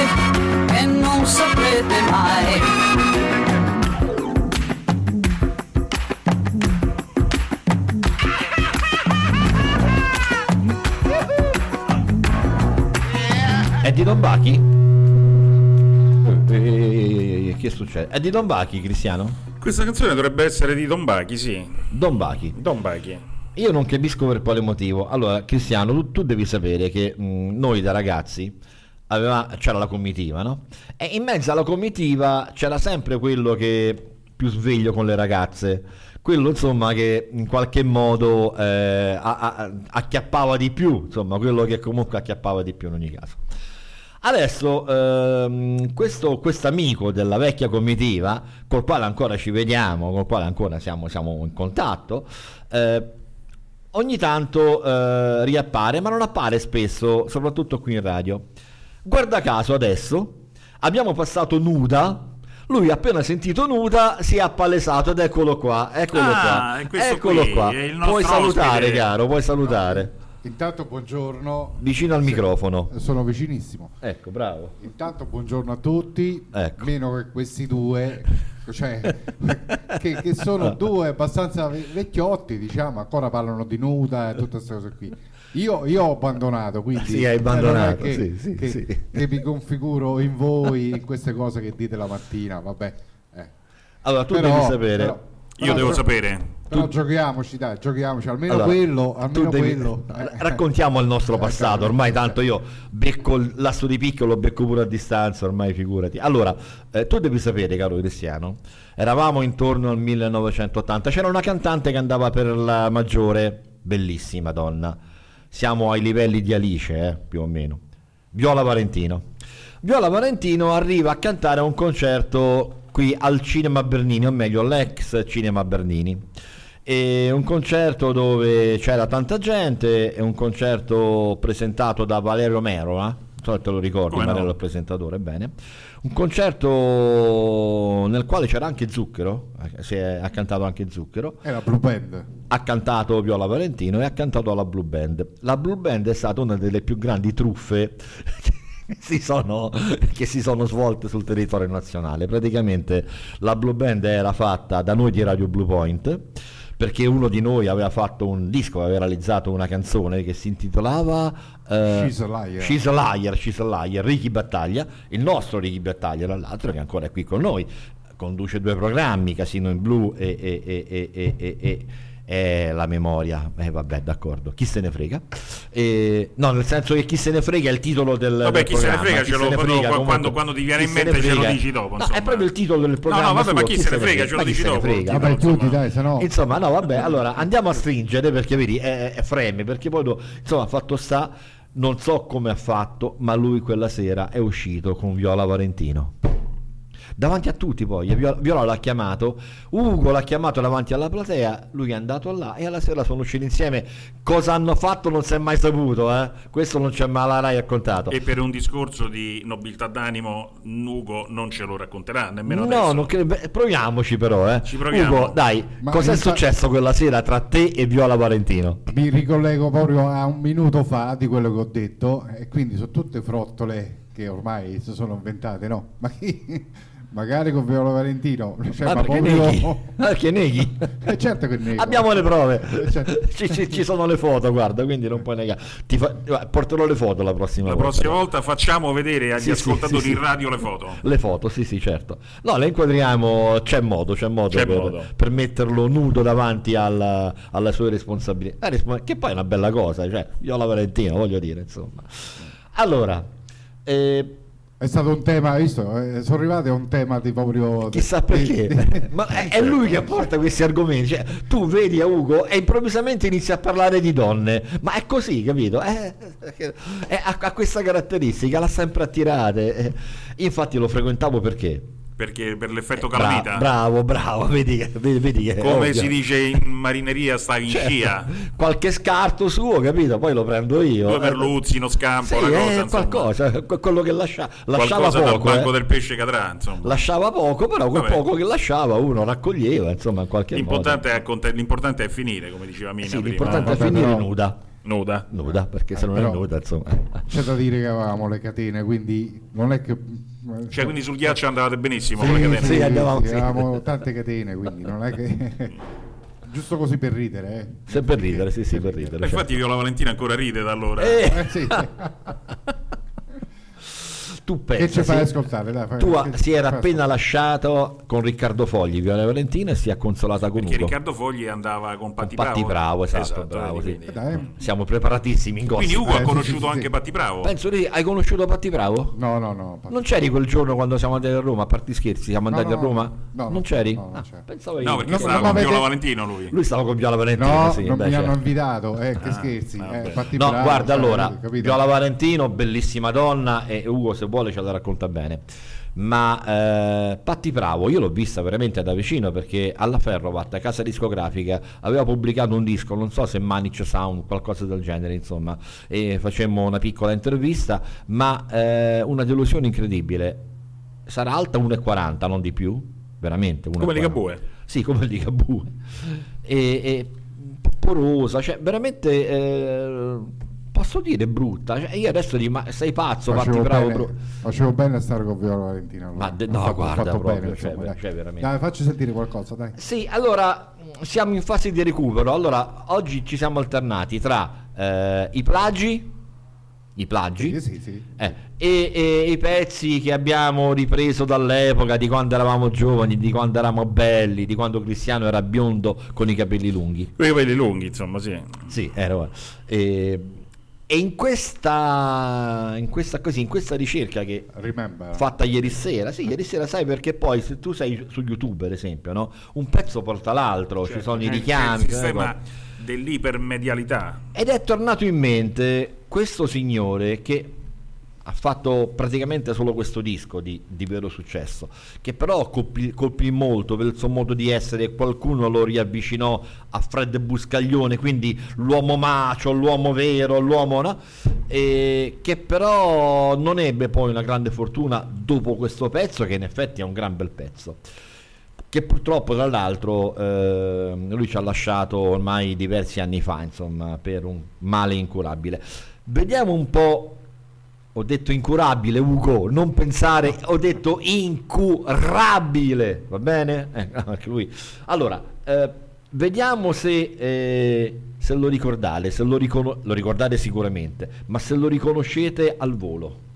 che non saprete mai? Eh, eh, eh, che succede? È di Don Bachi, Cristiano? Questa canzone dovrebbe essere di Don Bachi, sì. Don Bachi. Don Bachi. Io non capisco per quale motivo. Allora, Cristiano, tu, tu devi sapere che mh, noi da ragazzi aveva- c'era la comitiva, no? E in mezzo alla comitiva c'era sempre quello che più sveglio con le ragazze, quello insomma che in qualche modo eh, a- a- acchiappava di più, insomma, quello che comunque acchiappava di più in ogni caso. Adesso ehm, questo amico della vecchia comitiva, col quale ancora ci vediamo, col quale ancora siamo, siamo in contatto, eh, ogni tanto eh, riappare, ma non appare spesso, soprattutto qui in radio. Guarda caso adesso abbiamo passato nuda. Lui appena sentito nuda si è appalesato ed eccolo qua, eccolo Ah, qua, eccolo qui, qua. Puoi salutare, ospite. caro, puoi salutare. Intanto buongiorno. Vicino al microfono. Sono vicinissimo. Ecco, bravo. Intanto buongiorno a tutti, Ecco. meno che questi due, cioè, [laughs] che, che sono due abbastanza ve- vecchiotti, diciamo, ancora parlano di nuda e tutte queste cose qui. Io, io ho abbandonato, quindi Sì, hai abbandonato, che, sì, sì, che- sì. che mi configuro in voi in queste cose che dite la mattina, vabbè. eh. Allora, tu Però- devi sapere. però- Io però- devo sapere. Però giochiamoci, dai, giochiamoci, almeno Allora, quello, tu almeno devi- quello. eh. Raccontiamo il nostro passato, ormai tanto io becco lasso di picco, lo becco pure a distanza, ormai figurati. Allora, eh, tu devi sapere, caro Cristiano, eravamo intorno al 1980, c'era una cantante che andava per la maggiore, bellissima donna, siamo ai livelli di Alice, eh, più o meno, Viola Valentino. Viola Valentino arriva a cantare a un concerto qui al Cinema Bernini, o meglio l'ex Cinema Bernini. E un concerto dove c'era tanta gente, è un concerto presentato da Valerio Mero, eh? non so se te lo ricordi, Come no? Valerio il presentatore, bene. Un concerto nel quale c'era anche Zucchero, eh, si è- ha cantato anche Zucchero. È la Blue Band. Ha cantato Viola Valentino e ha cantato la Blue Band. La Blue Band è stata una delle più grandi truffe [laughs] che si sono, che si sono svolte sul territorio nazionale. Praticamente la Blue Band era fatta da noi di Radio Blue Point perché uno di noi aveva fatto un disco, aveva realizzato una canzone che si intitolava eh, She's a Liar. She's a Liar, She's a Liar, Ricky Battaglia, il nostro Ricky Battaglia, tra l'altro, che ancora è qui con noi, conduce due programmi, Casino in Blu e, e- e- e- e- e- e- e la memoria, eh, vabbè d'accordo, chi se ne frega? E- no, nel senso che chi se ne frega è il titolo del, Vabbè, del chi se ne programma, frega, chi ce lo- se ne quando- frega, quando- comunque, quando ti viene chi in mente ce lo dici dopo, No, è proprio il titolo del programma. no, vabbè, ma suo, chi se ne frega, frega? ce lo chi dici se ne dopo. frega? Vabbè, chiudi, dai, se no. Insomma, no, vabbè, allora andiamo a stringere perché vedi, è, è freme, perché poi do- insomma, fatto sta, non so come ha fatto, ma lui quella sera è uscito con Viola Valentino. Davanti a tutti poi, Viola, l'ha chiamato, Ugo l'ha chiamato davanti alla platea, lui è andato là e alla sera sono usciti insieme. Cosa hanno fatto non si è mai saputo, eh? Questo non c'è mai la Rai raccontato. E per un discorso di nobiltà d'animo, Ugo non ce lo racconterà nemmeno No, adesso. non cre- proviamoci però, eh. Ci proviamo. Ugo, dai, Ma cos'è non sa- successo quella sera tra te e Viola Valentino? Mi ricollego proprio a un minuto fa di quello che ho detto e quindi sono tutte frottole che ormai si sono inventate, no? Ma chi? Magari con Viola Valentino, [laughs] cioè, Ma ma perché neghi? Perché neghi? [laughs] Eh, certo che nego. Abbiamo le prove, Eh, certo. [laughs] ci, ci- ci sono le foto, guarda, quindi non puoi negare. Ti fa- guarda, porterò le foto la prossima La volta. prossima volta facciamo vedere agli Sì, ascoltatori sì, sì. in radio le foto. Le foto, sì, sì, certo. No, le inquadriamo, c'è modo, c'è modo, C'è per, modo. per metterlo nudo davanti alla- alle sue responsabilità. La respo- che poi è una bella cosa, cioè, Viola Valentino, voglio dire, insomma. Allora, eh, È stato un tema, visto? Eh, sono arrivati a un tema di proprio... Chissà di- perché, di- [laughs] ma è, è lui che porta questi argomenti. Cioè, tu vedi a Ugo e improvvisamente inizia a parlare di donne, ma è così, capito? È- è- ha, ha questa caratteristica, l'ha sempre attirate. Eh, Infatti lo frequentavo perché? Perché per l'effetto Bra- calamita. bravo, bravo, vedi che, vedi, vedi che è Come ovvio. si dice in marineria, sta in Certo, scia. Qualche scarto suo, capito? Poi lo prendo io. Due Eh, merluzzi, uno scampo, sì, una cosa, eh, insomma. qualcosa, que- quello che lascia, lasciava Qualcosa dal poco. banco eh. del pesce cadrà, insomma. Lasciava poco, però quel Vabbè. poco che lasciava uno raccoglieva, insomma, in qualche modo. L'importante è, conte- l'importante è finire, come diceva Mina Sì, prima. l'importante No, è finire però- nuda. Nuda. Nuda, perché se Eh, non però- è nuda, insomma. C'è da dire che avevamo le catene, quindi non è che... Cioè, quindi sul ghiaccio andavate benissimo Sì, con le catene. sì, andavamo- sì, avevamo tante catene, quindi non è che... [laughs] Giusto così per ridere, eh. Se per ridere, sì, sì, per ridere. E Infatti Viola Valentina ancora ride da allora. Eh, Eh, sì, sì. [laughs] tu pensa, Che ci fai sì. ascoltare? Dai, fai- Tu che- si era appena lasciato con Riccardo Fogli, Viola Valentina, e si è consolata con Perché Ugo. Riccardo Fogli andava con Patti Patti Bravo. Bravo, esatto, bravo, vedi, sì. vedi. Dai. Siamo preparatissimi in Quindi gossip. Ugo Eh, ha conosciuto sì, sì, anche sì. Patti Bravo. Penso di hai ascoltato Patti Bravo? No, no, no. Non c'eri quel giorno quando siamo andati a Roma, a parte scherzi, siamo andati no, a Roma? no, no, non c'eri? no, non Ah, c'ero. pensavo No, perché stava con Viola Valentino lui. Lui stava con Viola Valentina, No, sì, non mi hanno certo. invitato, eh, che Ah, scherzi. vabbè. eh, No, bravo, guarda allora? Viola Valentino, bellissima donna e Ugo se vuole ce la racconta bene. Ma eh, Patti Bravo, io l'ho vista veramente da vicino perché alla Ferrovat, casa discografica, aveva pubblicato un disco, non so se Manic Sound, qualcosa del genere, insomma, e facemmo una piccola intervista, ma eh, una delusione incredibile. Sarà alta 1,40, non di più, veramente. 1,40. Come Ligabue. Sì, come Ligabue. E, e porosa, cioè veramente eh, posso dire brutta. Cioè, io adesso dico, ma sei pazzo, Facevo Bravo. bene, bro- facevo bene a stare con Viola Valentina. allora. Ma de- no, fatto- guarda, fatto proprio, bene, cioè, insomma, dai. cioè, veramente. Dai, facci sentire qualcosa, dai. Sì, allora siamo in fase di recupero. Allora, oggi ci siamo alternati tra eh, i plagi i plagi, Sì, sì, sì. eh, e, e i pezzi che abbiamo ripreso dall'epoca di quando eravamo giovani, di quando eravamo belli, di quando Cristiano era biondo con i capelli lunghi. Con i capelli lunghi, insomma, sì. Sì, ero. E, e in questa, in questa così, in questa ricerca che Remember. fatta ieri sera, sì, ieri sera sai perché poi se tu sei su YouTube, ad esempio, no? Un pezzo porta l'altro, ci sono i C'è- richiami, il ci sono le sistema dell'ipermedialità. Ed è tornato in mente questo signore che ha fatto praticamente solo questo disco di, di vero successo, che però colpì, colpì molto per il suo modo di essere, qualcuno lo riavvicinò a Fred Buscaglione, quindi l'uomo macio, l'uomo vero, l'uomo no? E che però non ebbe poi una grande fortuna dopo questo pezzo, che in effetti è un gran bel pezzo che purtroppo tra l'altro eh, lui ci ha lasciato ormai diversi anni fa insomma per un male incurabile vediamo un po' ho detto incurabile Ugo non pensare ho detto incurabile va bene? [laughs] Eh, lui allora eh, vediamo se, eh, se lo ricordate se lo, ricono- lo ricordate sicuramente ma se lo riconoscete al volo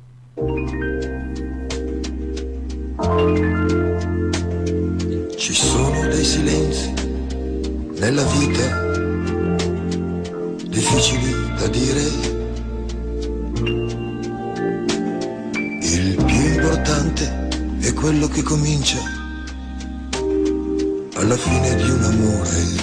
Ci sono dei silenzi nella vita difficili da dire. Importante è quello che comincia alla fine di un amore.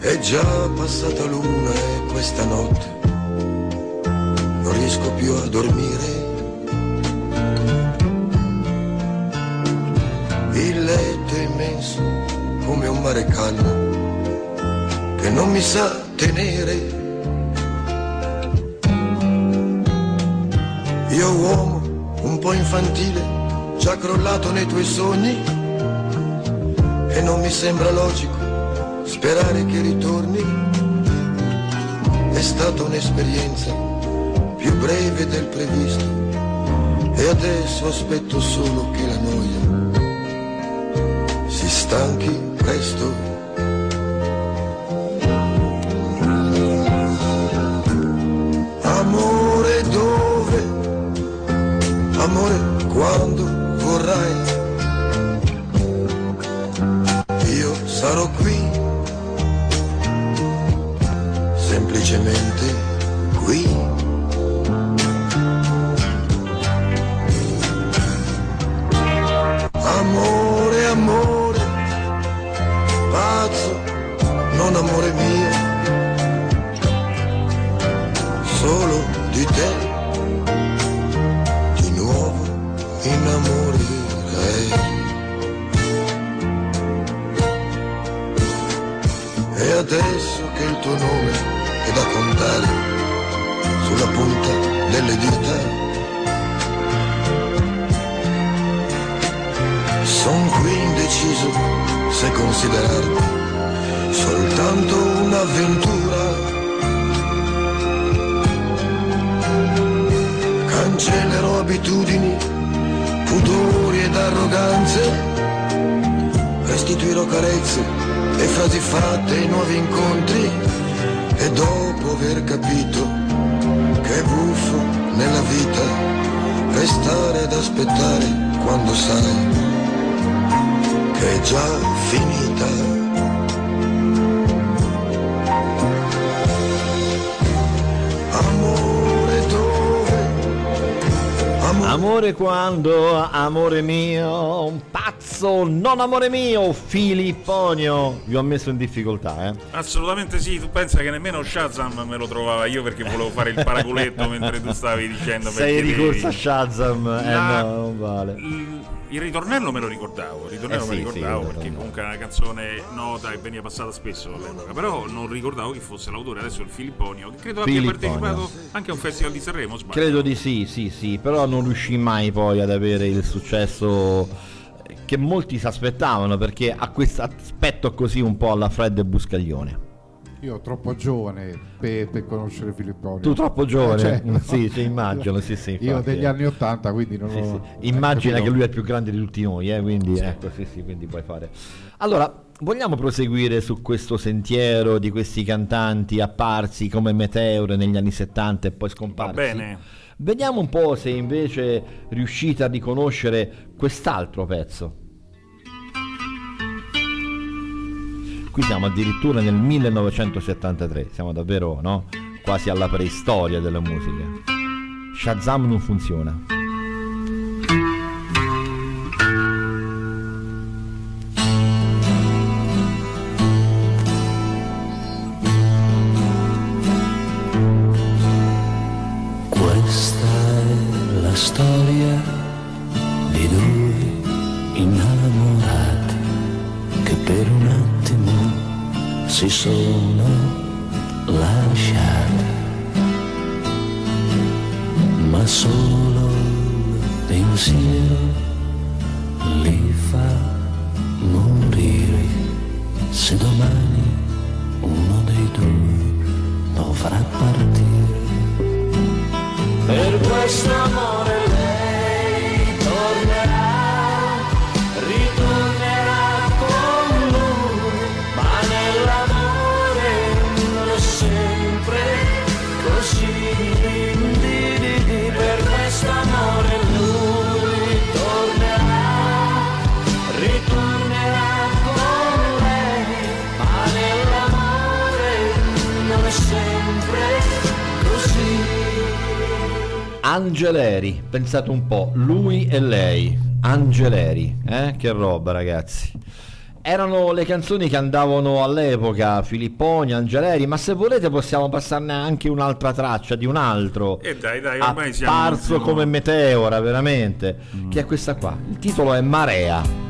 È già passata l'una e questa notte non riesco più a dormire. Non mi sa tenere. Io uomo un po' infantile, già crollato nei tuoi sogni e non mi sembra logico sperare che ritorni. È stata un'esperienza più breve del previsto e adesso aspetto solo che la noia si stanchi presto. Pudori ed arroganze, restituirò carezze e frasi fatte ai nuovi incontri e dopo aver capito che è buffo nella vita restare ad aspettare quando sai che è già finita. Amore quando, amore mio, un pazzo, non amore mio, Filipponio. Vi ho messo in difficoltà, eh. Assolutamente sì, tu pensa che nemmeno Shazam me lo trovava io perché volevo fare il paraculetto mentre tu stavi dicendo Sei ricorso a devi- Shazam, eh La- no, non vale. Il ritornello me lo ricordavo, il ritornello Eh me sì, lo sì, ricordavo il perché ritornello. comunque è una canzone nota e veniva passata spesso all'epoca, però non ricordavo chi fosse l'autore, adesso il Filipponio, che credo abbia Filipponio. partecipato anche a un festival di Sanremo, sbaglio. Credo di sì, sì, sì, però non riuscì mai poi ad avere il successo che molti si aspettavano perché ha questo aspetto così un po' alla Fred Buscaglione. Io troppo giovane per, per conoscere Filipponi. Tu troppo giovane? Eh, cioè, sì, sì, immagino, sì, sì, Io infatti, degli eh. anni 80, quindi non Sì, ho... sì. Immagina capito? che lui è il più grande di tutti noi, eh, quindi ecco, sì, sì, quindi puoi fare. Allora, vogliamo proseguire su questo sentiero di questi cantanti apparsi come meteore negli anni 70 e poi scomparsi? Va bene. Vediamo un po' se invece riuscite a riconoscere quest'altro pezzo. Qui siamo addirittura nel 1973, siamo davvero, no? Quasi alla preistoria della musica. Shazam non funziona. Pensate un po', lui e lei, Angeleri, eh? Che roba ragazzi. Erano le canzoni che andavano all'epoca, Filipponi, Angeleri, ma se volete possiamo passarne anche un'altra traccia di un altro. E dai, dai, ormai siamo... Apparso siamo- come meteora, veramente. Che è questa qua. Il titolo è Marea.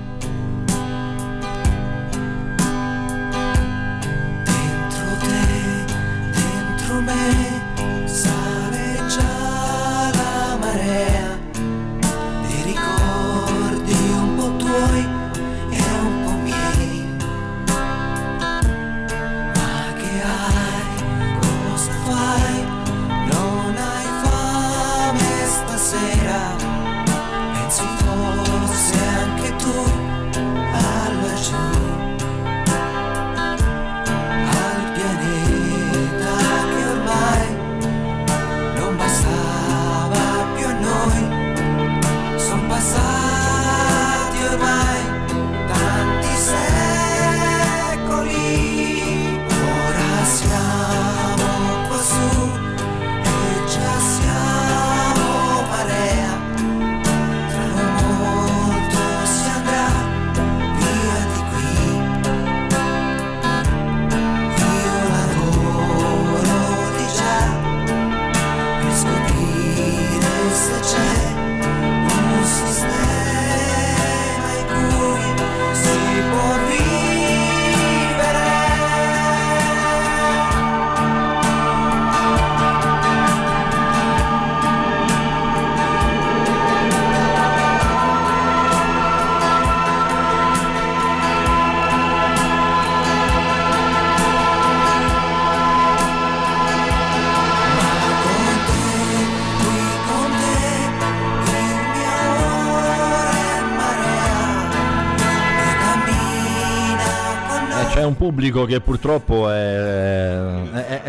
Pubblico che purtroppo è,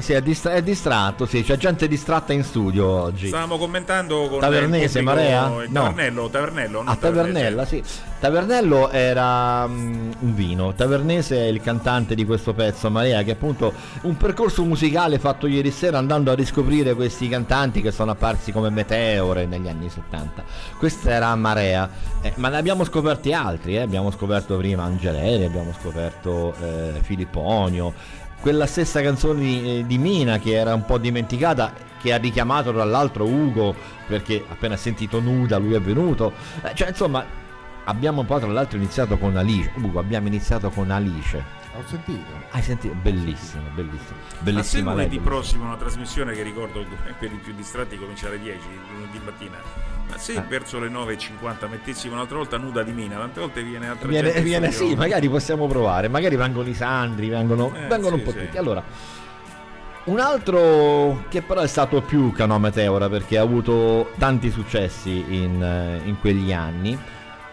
sì, è distra- è distratto, sì, c'è gente distratta in studio oggi. Stavamo commentando con Tavernese, pubblico- Marea? No. Tavernello, Tavernello, non A Tavernella, sì. Tavernello era mm, un vino. Tavernese è il cantante di questo pezzo, Marea, che è appunto un percorso musicale fatto ieri sera andando a riscoprire questi cantanti che sono apparsi come meteore negli anni 70. Questa era Marea, eh, ma ne abbiamo scoperti altri, eh. abbiamo scoperto prima Angeleri, abbiamo scoperto eh, Filipponio, quella stessa canzone di, eh, di Mina che era un po' dimenticata che ha richiamato tra l'altro Ugo perché appena sentito nuda lui è venuto Eh, cioè insomma abbiamo poi tra l'altro iniziato con Alice Ugo abbiamo iniziato con Alice ho sentito. Hai sentito? Bellissimo, bellissimo. Ma se Bellissima lunedì prossimo una trasmissione che ricordo per i più distratti comincia alle 10 lunedì mattina. Ma se Eh. verso le 9.50 mettessimo un'altra volta nuda di Mina, tante volte viene Viene, gente in viene- studio. sì, magari possiamo provare. Magari vengono i Sandri, vengono, Eh, vengono sì, un po' sì. tutti. Allora, un altro che però è stato più una meteora perché ha avuto tanti successi in, eh, in quegli anni.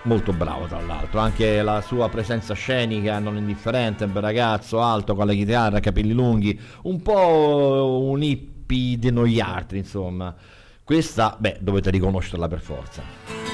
Molto bravo tra l'altro, anche la sua presenza scenica non indifferente, un bel ragazzo alto con la chitarra, capelli lunghi, un po' un hippie di noi altri, insomma. Questa, beh, dovete riconoscerla per forza.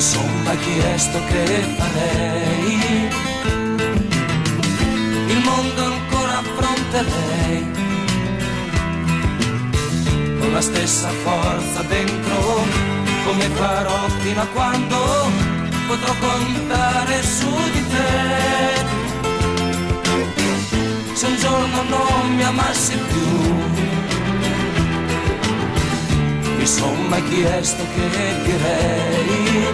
Mi son mai chiesto che farei. Il mondo ancora affronterei, con la stessa forza dentro, come farò fino a quando potrò contare su di te. Se un giorno non mi amassi più, mi son mai chiesto che direi.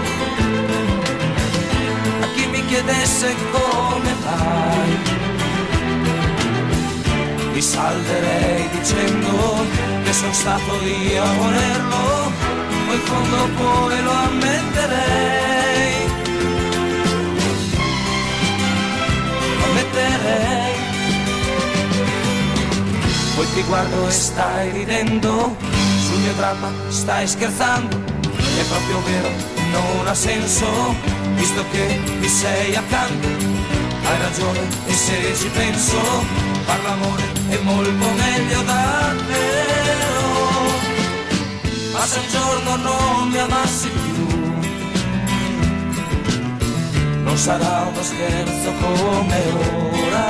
A chi mi chiedesse come mai mi salverei dicendo che sono stato io a volerlo poi fondo poi lo ammetterei. Lo ammetterei. Poi ti guardo e stai ridendo mio dramma stai scherzando? È proprio vero non ha senso visto che mi sei accanto. Hai ragione e se ci penso far l'amore è molto meglio davvero ma se un giorno non mi amassi più non sarà uno scherzo come ora.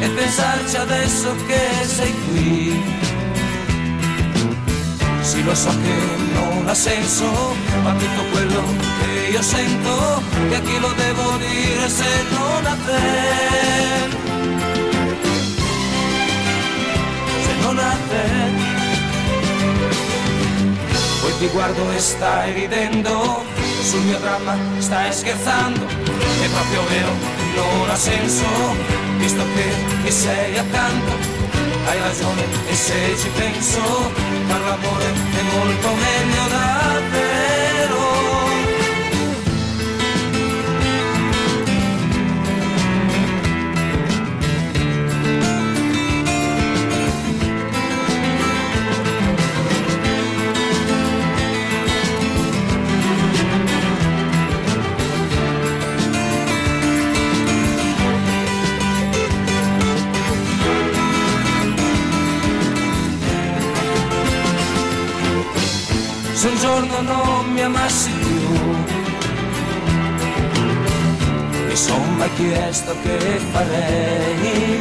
E pensarci adesso che sei qui. Sì, lo so che non ha senso, ma tutto quello che io sento, che a chi lo devo dire se non a te? Se non a te. Poi ti guardo e stai ridendo, sul mio dramma stai scherzando, è proprio vero, non ha senso, visto che mi sei accanto, hai ragione e se ci penso, far l'amore è molto mai chiesto che farei.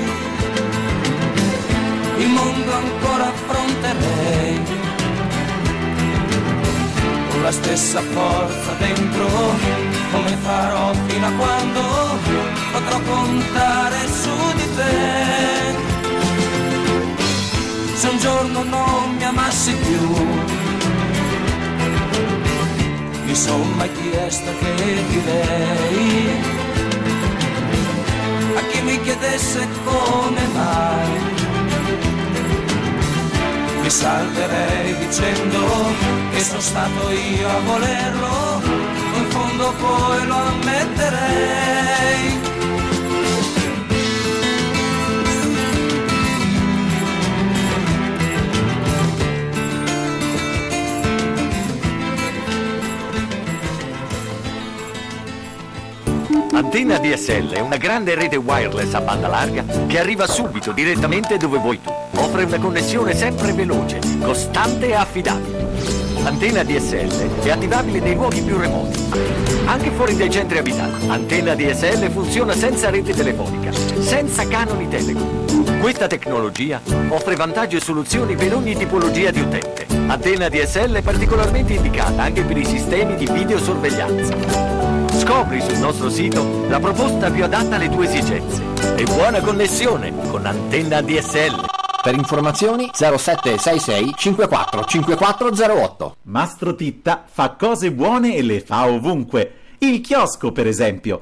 Il mondo ancora affronterei, con la stessa forza dentro, come farò fino a quando potrò contare su di te. Se un giorno non mi amassi più, mi son mai chiesto che direi a chi mi chiedesse come mai. Mi salverei dicendo che sono stato io a volerlo in fondo poi lo ammetterei Antenna DSL è una grande rete wireless a banda larga che arriva subito direttamente dove vuoi tu. Offre una connessione sempre veloce, costante e affidabile. Antenna DSL è attivabile nei luoghi più remoti, anche fuori dai centri abitati. Antenna DSL funziona senza rete telefonica, senza canoni Telecom. Questa tecnologia offre vantaggi e soluzioni per ogni tipologia di utente. Antenna DSL è particolarmente indicata anche per i sistemi di videosorveglianza. Scopri sul nostro sito la proposta più adatta alle tue esigenze. E buona connessione con Antenna DSL. Per informazioni 0766 54 5408. Mastro Titta fa cose buone e le fa ovunque. Il chiosco, per esempio.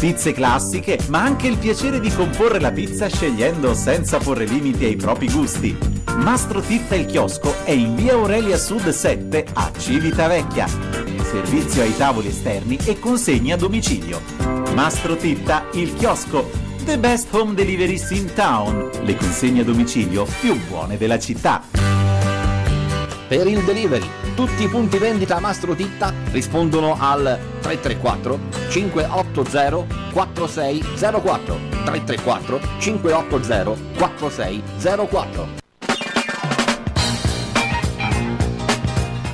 Pizze classiche, ma anche il piacere di comporre la pizza scegliendo senza porre limiti ai propri gusti. Mastro Titta il chiosco è in via Aurelia Sud 7 a Civitavecchia. Servizio ai tavoli esterni e consegna a domicilio. Mastro Titta il chiosco. The best home deliveries in town. Le consegne a domicilio più buone della città. Per il delivery, tutti i punti vendita Mastro Titta rispondono al 334 580 4604 334 580 4604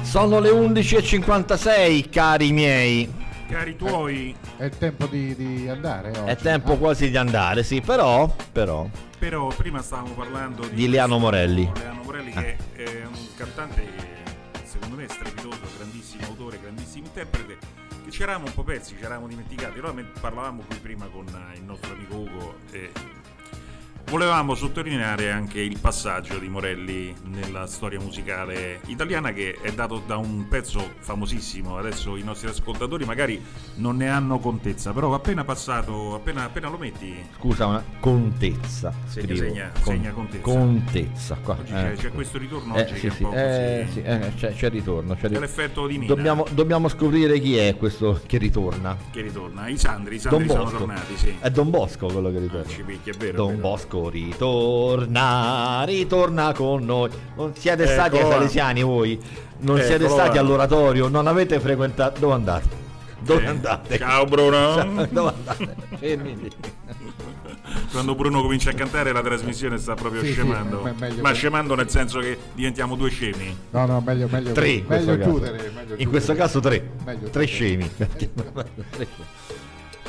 Sono le 11.56, cari miei. Cari tuoi, È il tempo di, di andare oggi. È tempo quasi di andare, sì, però, però, però prima stavamo parlando di, di Leano Morelli. Leano Morelli che è un cantante che secondo me è strepitoso, grandissimo autore, grandissimo interprete, che ci eravamo un po' persi, ci eravamo dimenticati. Allora parlavamo qui prima con eh, il nostro amico Ugo e volevamo sottolineare anche il passaggio di Morelli nella storia musicale italiana che è dato da un pezzo famosissimo. Adesso i nostri ascoltatori magari non ne hanno contezza, però appena passato, appena, appena lo metti... Scusa, una contezza. Segna, segna, Con- segna contezza. Contezza. Qua. Oggi c'è- ecco. c'è questo ritorno Eh, oggi sì, che è un sì, po' eh, così. sì, eh, c'è, c'è il ritorno. C'è ritorno. l'effetto di Mina. Dobbiamo, dobbiamo scoprire chi è questo che ritorna. Che ritorna? I Sandri, i Don Sandri sono Bosco. tornati, sì. È Don Bosco quello che ritorna. ci picchia, è vero, Don vero. Bosco ritorna, ritorna con noi. Non siete Eccolo stati ai. Salesiani voi? Non siete Eccolo stati là. all'oratorio? Non avete frequentato? Dove andate? Dove Eh, andate? ciao, Bruno. Ciao, [laughs] Dove andate? Fermi lì. Quando Bruno comincia a cantare la trasmissione sta proprio Sì, sì, scemando. meglio Ma che- scemando nel senso che diventiamo due scemi. No, no, meglio, meglio, Tre in questo meglio caso. chiudere. meglio In chiudere. questo caso tre. Meglio Tre chiudere. scemi.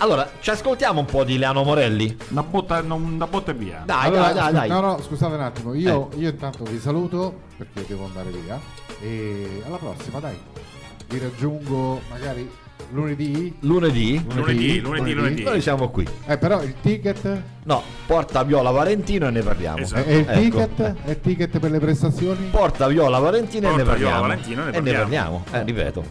Allora, ci ascoltiamo un po' di Leano Morelli? Una botta, non- una botta via. Dai, Allora, dai, dai. No, no, scusate un attimo. Io, io intanto vi saluto perché devo andare via. E alla prossima, dai. Vi raggiungo magari lunedì. Lunedì? Lunedì, lunedì, lunedì. Noi siamo qui. Eh, però il ticket. No, porta Viola Valentino e ne parliamo. Esatto. E, e il Ecco. ticket? E il ticket per le prestazioni? Porta Viola Valentino e ne Porta parliamo. Viola Valentino e ne E ne parliamo. parliamo. Eh, ripeto.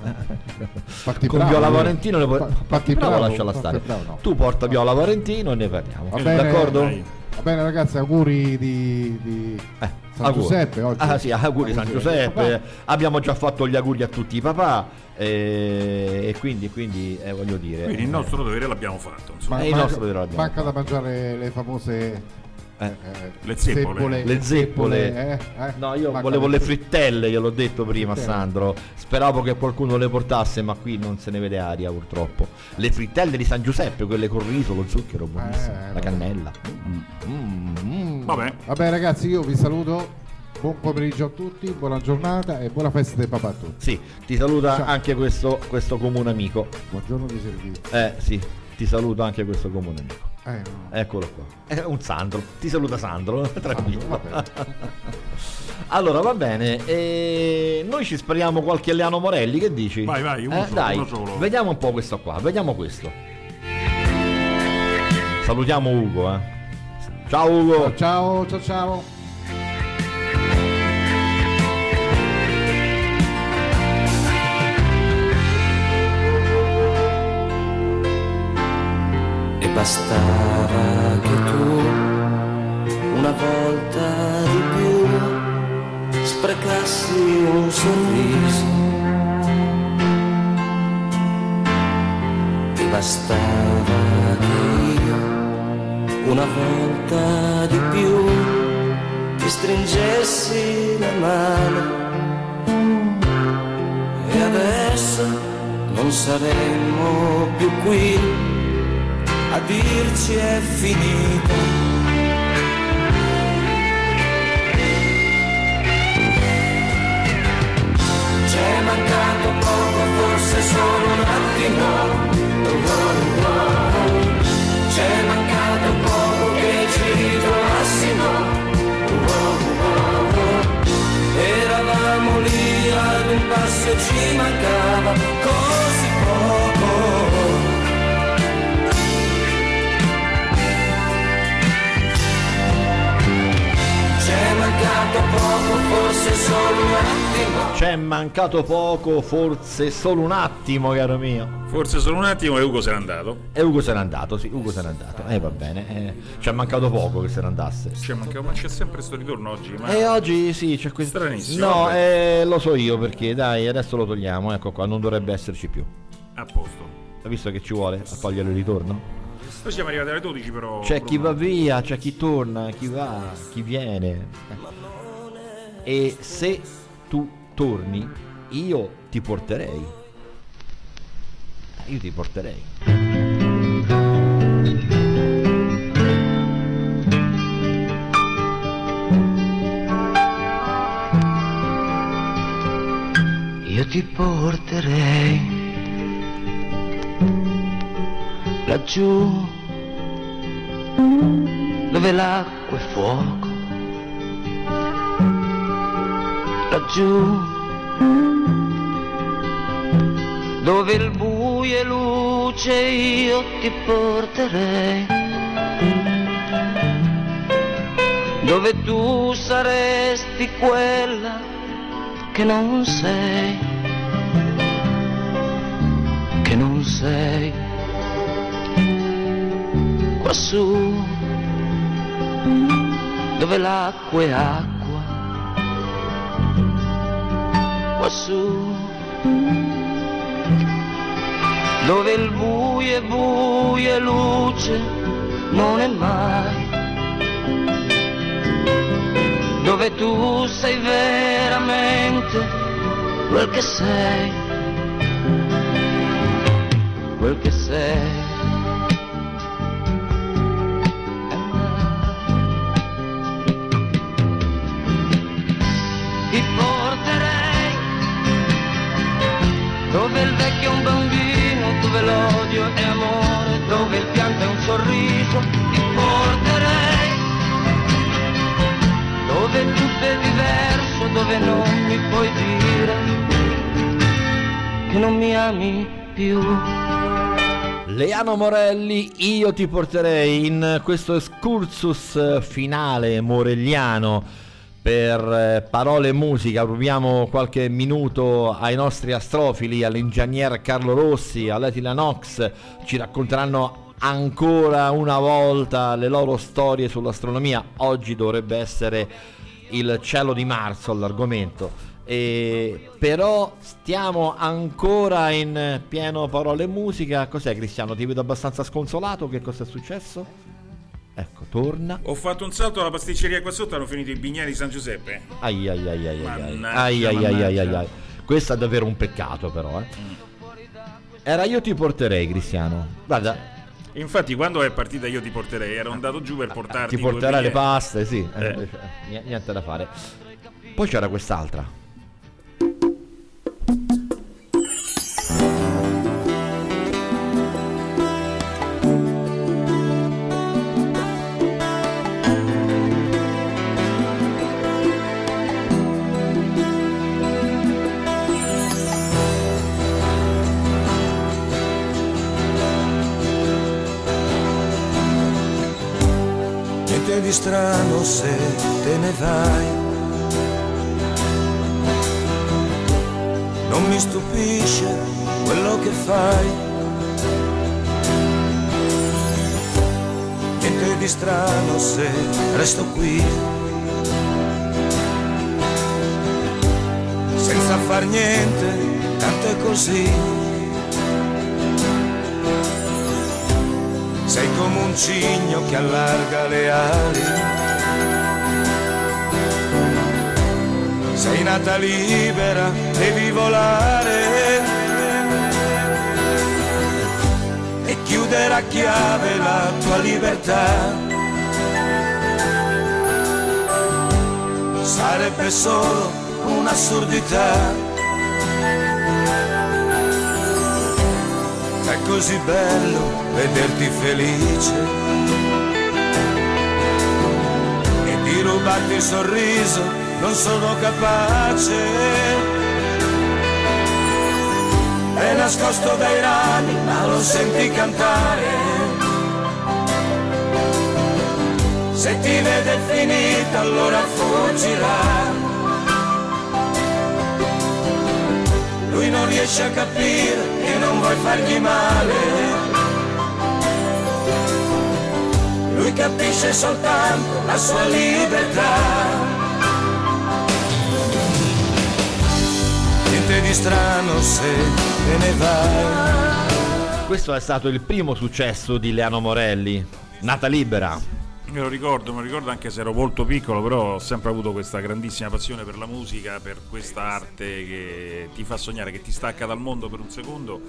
Fatti Con bravo, Viola eh. Valentino ne puoi... Fa- Fatti bravo, bravo, lasciala stare. bravo, no. Tu porta Viola Valentino e ne parliamo. Va bene, D'accordo? dai. Va bene ragazzi, auguri di, di San Eh, Auguri. Giuseppe oggi. Ah sì, auguri San Giuseppe. Abbiamo già fatto gli auguri a tutti i papà. Eh, E quindi, quindi eh, voglio dire. Quindi il eh, nostro dovere l'abbiamo fatto. insomma. Ma- il manca- nostro dovere l'abbiamo Manca da mangiare le famose Eh. eh, Le zeppole. Le zeppole. eh, eh. No, io Manca volevo le fri- frittelle, gliel'ho detto prima Frittelle. Sandro. Speravo che qualcuno le portasse, ma qui non se ne vede aria purtroppo. Le frittelle di San Giuseppe, quelle con riso, lo zucchero, buonissime. Eh, la vabbè. cannella. Mm, mm. Vabbè, Vabbè ragazzi, io vi saluto. Buon pomeriggio a tutti, buona giornata e buona festa del papà a tutti. Sì, ti saluta Ciao. anche questo, questo comune amico. Buongiorno di servizio. Eh sì, ti saluta anche questo comune amico. Eh, no. Eccolo qua. È un Sandro. Ti saluta Sandro. Tranquillo. vabbè. [laughs] allora va bene. E noi ci speriamo qualche Leano Morelli. Che dici? Vai, vai, uno Eh, solo, dai, uno solo. Vediamo un po' questo qua. Vediamo questo. Salutiamo Ugo. Eh. Ciao Ugo. Ciao, ciao, ciao. E bastava che tu una volta di più sprecassi un sorriso. E bastava che io una volta di più ti stringessi la mano. E adesso non saremmo più qui a dirci è finita. C'è mancato poco, forse solo un attimo, oh, oh, oh. c'è mancato poco che ci ritrovassimo. Eravamo lì ad un passo e ci mancava così poco. Mancato poco, forse solo un attimo. C'è mancato poco, forse solo un attimo, caro mio. Forse solo un attimo e Ugo se n'è andato. E Ugo se n'è andato, sì, Ugo se n'è andato. Eh, va bene. eh, ci è mancato poco che se ne andasse. C'è, manca- ma c'è sempre sto ritorno oggi. Ma... E oggi sì, c'è questo. Stranissimo. No, eh, lo so io perché, dai, adesso lo togliamo. Ecco qua, non dovrebbe esserci più. A posto. Hai visto che ci vuole a togliere il ritorno? Noi siamo arrivati alle 12 però. C'è chi va via, c'è chi torna, chi va, chi viene. E se tu torni, io ti porterei. Io ti porterei. Io ti porterei laggiù dove l'acqua è fuoco, laggiù. Dove il buio è luce io ti porterei, dove tu saresti quella che non sei, che non sei quassù dove l'acqua è acqua, quassù dove il buio è buio e luce non è mai, dove tu sei veramente quel che sei, quel che sei. Sorriso, ti porterei dove tutto è diverso, dove non mi puoi dire che non mi ami più. Leano Morelli, io ti porterei in questo excursus finale morelliano per eh, parole e musica. Rubiamo qualche minuto ai nostri astrofili, all'ingegner Carlo Rossi, all'Etila Nox. Ci racconteranno ancora una volta le loro storie sull'astronomia. Oggi dovrebbe essere il cielo di marzo l'argomento. E però stiamo ancora in pieno parole e musica. Cos'è Cristiano? Ti vedo abbastanza sconsolato. Che cosa è successo? Ecco, torna. Ho fatto un salto alla pasticceria qua sotto, hanno finito i bignari di San Giuseppe. Ai ai ai ai ai ai. Mannaggia, ai ai ai ai ai mannaggia. ai. Questo è davvero un peccato però, eh. Era io ti porterei, Cristiano. Guarda, Infatti, quando è partita io ti porterei, ero andato giù per portarti. ti porterà le paste, sì. Eh, [laughs] niente da fare. Poi c'era quest'altra. Di strano se te ne vai. Non mi stupisce quello che fai. Niente di strano se resto qui. Senza far niente, tanto è così. Sei come un cigno che allarga le ali. Sei nata libera, devi volare. E chiudere a chiave la tua libertà. Sarebbe solo un'assurdità. Così bello vederti felice e di rubarti il sorriso non sono capace. È nascosto dai rami, ma lo senti cantare. Se ti vede finita, allora fuggirà. Lui non riesce a capire vuoi fargli male. Lui capisce soltanto la sua libertà. Niente di strano se te ne vai. Questo è stato il primo successo di Leano Morelli, Nata Libera. Me lo ricordo, me lo ricordo anche se ero molto piccolo, però ho sempre avuto questa grandissima passione per la musica, per questa arte che ti fa sognare, che ti stacca dal mondo per un secondo.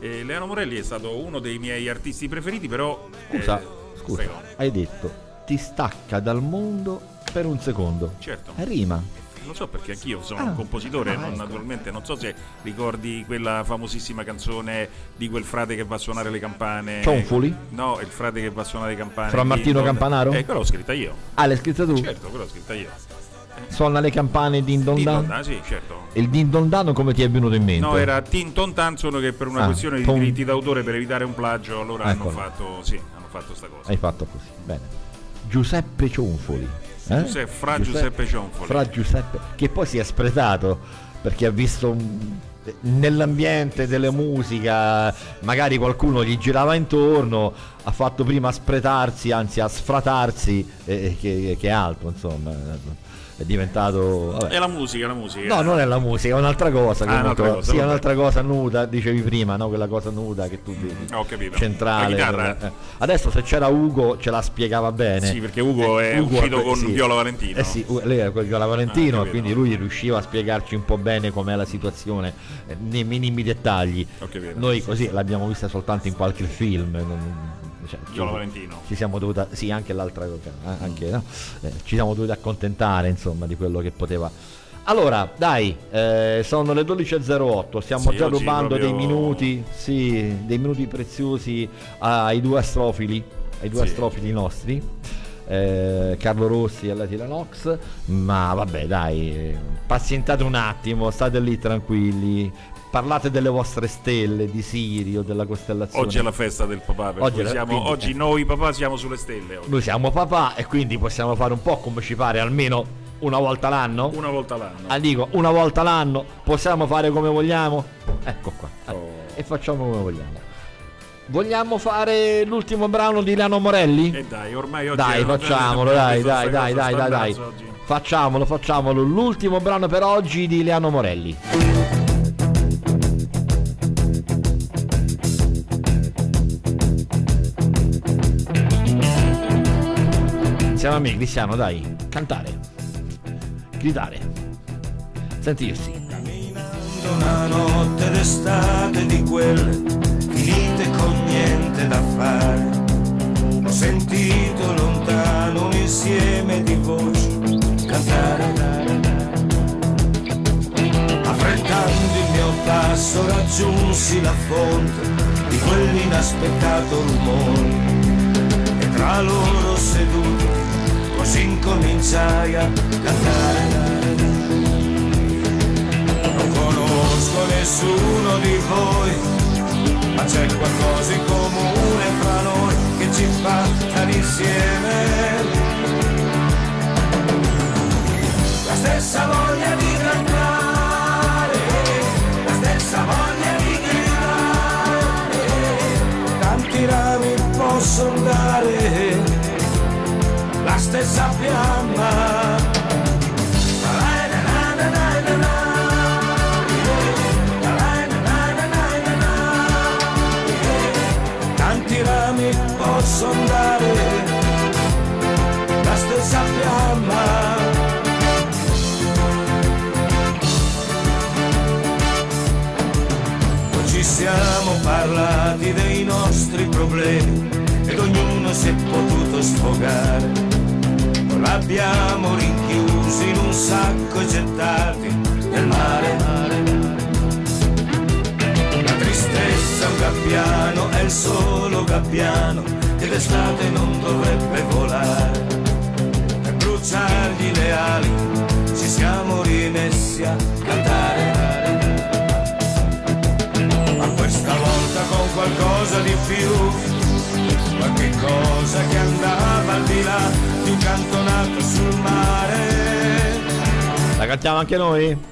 E Leano Morelli è stato uno dei miei artisti preferiti, però... Scusa, eh, scusa, prego. hai detto ti stacca dal mondo per un secondo. Certo. Rima. Lo so perché anch'io sono Ah, un compositore, ah, non- ecco. naturalmente non so se ricordi quella famosissima canzone di quel frate che va a suonare le campane. Cionfoli? No, il frate che va a suonare le campane. Fra Martino Campanaro? Eh, quella l'ho scritta io. Ah, l'hai scritta tu? Certo, quella l'ho scritta io. Suona le campane din don Din dan? Don Dan, sì, certo. E il din don dan come ti è venuto in mente? No, era Tin Ton Tan, solo che per una Ah, questione di Ton- diritti d'autore per evitare un plagio, allora hanno Eccolo. fatto, sì, hanno fatto sta cosa. Hai fatto così, bene. Giuseppe Cionfoli. eh? Giuseppe- fra Giuseppe Cionfoli. Fra Giuseppe, che poi si è spretato perché ha visto un- nell'ambiente delle musica, magari qualcuno gli girava intorno, ha fatto prima a spretarsi, anzi a sfratarsi, eh, che, che altro, insomma. È diventato... vabbè. È la musica, la musica. No, non è la musica, è un'altra cosa. Ah, comunque. un'altra cosa, sì, è un'altra cosa nuda, dicevi prima, no? Quella cosa nuda che tu vedi. Ho capito. Centrale. Chitarra. eh. Adesso se c'era Ugo ce la spiegava bene. Sì, perché Ugo è uscito con Viola Valentino. Eh sì, lei è con Viola Valentino, Ah, quindi lui riusciva a spiegarci un po' bene com'è la situazione eh, nei minimi dettagli. Noi così l'abbiamo vista soltanto in qualche film. non- cioè, ci- Valentino. Ci siamo dovuti, sì, anche l'altra eh, anche, no? Eh, ci siamo dovuti accontentare insomma di quello che poteva. Allora, dai, eh, sono le 12.08, stiamo Sì, già rubando dei proprio- minuti, sì, dei minuti preziosi ai due astrofili, ai due Sì. astrofili nostri. eh, Carlo Rossi e Letty Lanox ma vabbè dai eh, pazientate un attimo state lì tranquilli parlate delle vostre stelle di Sirio della costellazione Oggi è la festa del papà, per Oggi siamo- quindi, oggi eh. noi papà siamo sulle stelle. oggi. noi siamo papà e quindi possiamo fare un po' come ci pare almeno una volta l'anno Una volta l'anno. Ah, dico, una volta l'anno possiamo fare come vogliamo? Ecco qua. eh, Oh. E facciamo come vogliamo. Vogliamo fare l'ultimo brano di Lano Morelli? E dai, ormai oggi Dai, facciamolo, dai, dai, dai, dai, dai, dai. Facciamolo, facciamolo. L'ultimo brano per oggi di Leano Morelli. Me, Cristiano, dai, cantare, gridare, sentirsi. Una notte d'estate di quelle finite con niente da fare. Ho sentito lontano un insieme di voci cantare. Affrettando il mio passo raggiunsi la fonte di quell'inaspettato rumore. E tra loro seduto così incominciai a cantare. Non conosco nessuno di voi, ma c'è qualcosa in comune fra noi che ci fa stare insieme. La stessa voglia di cantare, la stessa voglia di gridare. Tanti rami possono dare la stessa fiamma. Tanti rami possono dare la stessa fiamma. Ci siamo parlati dei nostri problemi ed ognuno si è potuto sfogare. L'abbiamo rinchiusi in un sacco e gettati nel mare. La stessa un gabbiano, è il solo gabbiano che d'estate non dovrebbe volare. Per bruciargli le ali ci siamo rimessi a cantare. Ma questa volta con qualcosa di più, cosa che andava al di là di un cantonato sul mare. La cantiamo anche noi?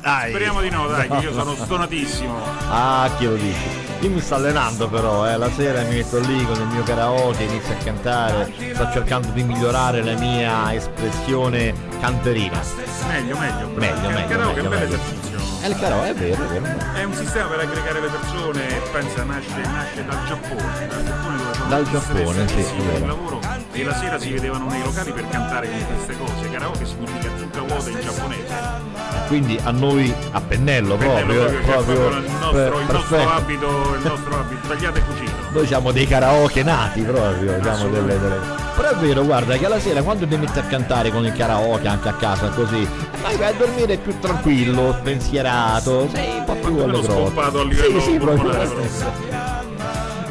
Dai. Speriamo di no, dai, che io sono stonatissimo. Ah, chi lo dici? Io mi sto allenando però, eh, la sera mi metto lì con il mio karaoke, inizio a cantare, sto cercando di migliorare la mia espressione canterina. Meglio, meglio. Meglio, meglio, meglio, meglio. È il karaoke, è vero, è vero. È un sistema per aggregare le persone, pensa, nasce, nasce dal Giappone, dal Giappone dove sono Dal tutte le Giappone, sì, è vero. lavoro e la sera si vedevano nei locali per cantare con queste cose. Karaoke significa zucca vuota in giapponese. Quindi a noi a pennello proprio, Pennello proprio, cioè, il nostro, il nostro abito, il nostro abito, tagliato e cucito. Noi siamo dei karaoke nati proprio, siamo delle, delle- Però è vero, guarda, che alla sera quando ti metti a cantare con il karaoke anche a casa così, vai, vai a dormire più tranquillo, spensierato, sei un po' più allegro. Sì, sì, proprio. ormonale, proprio.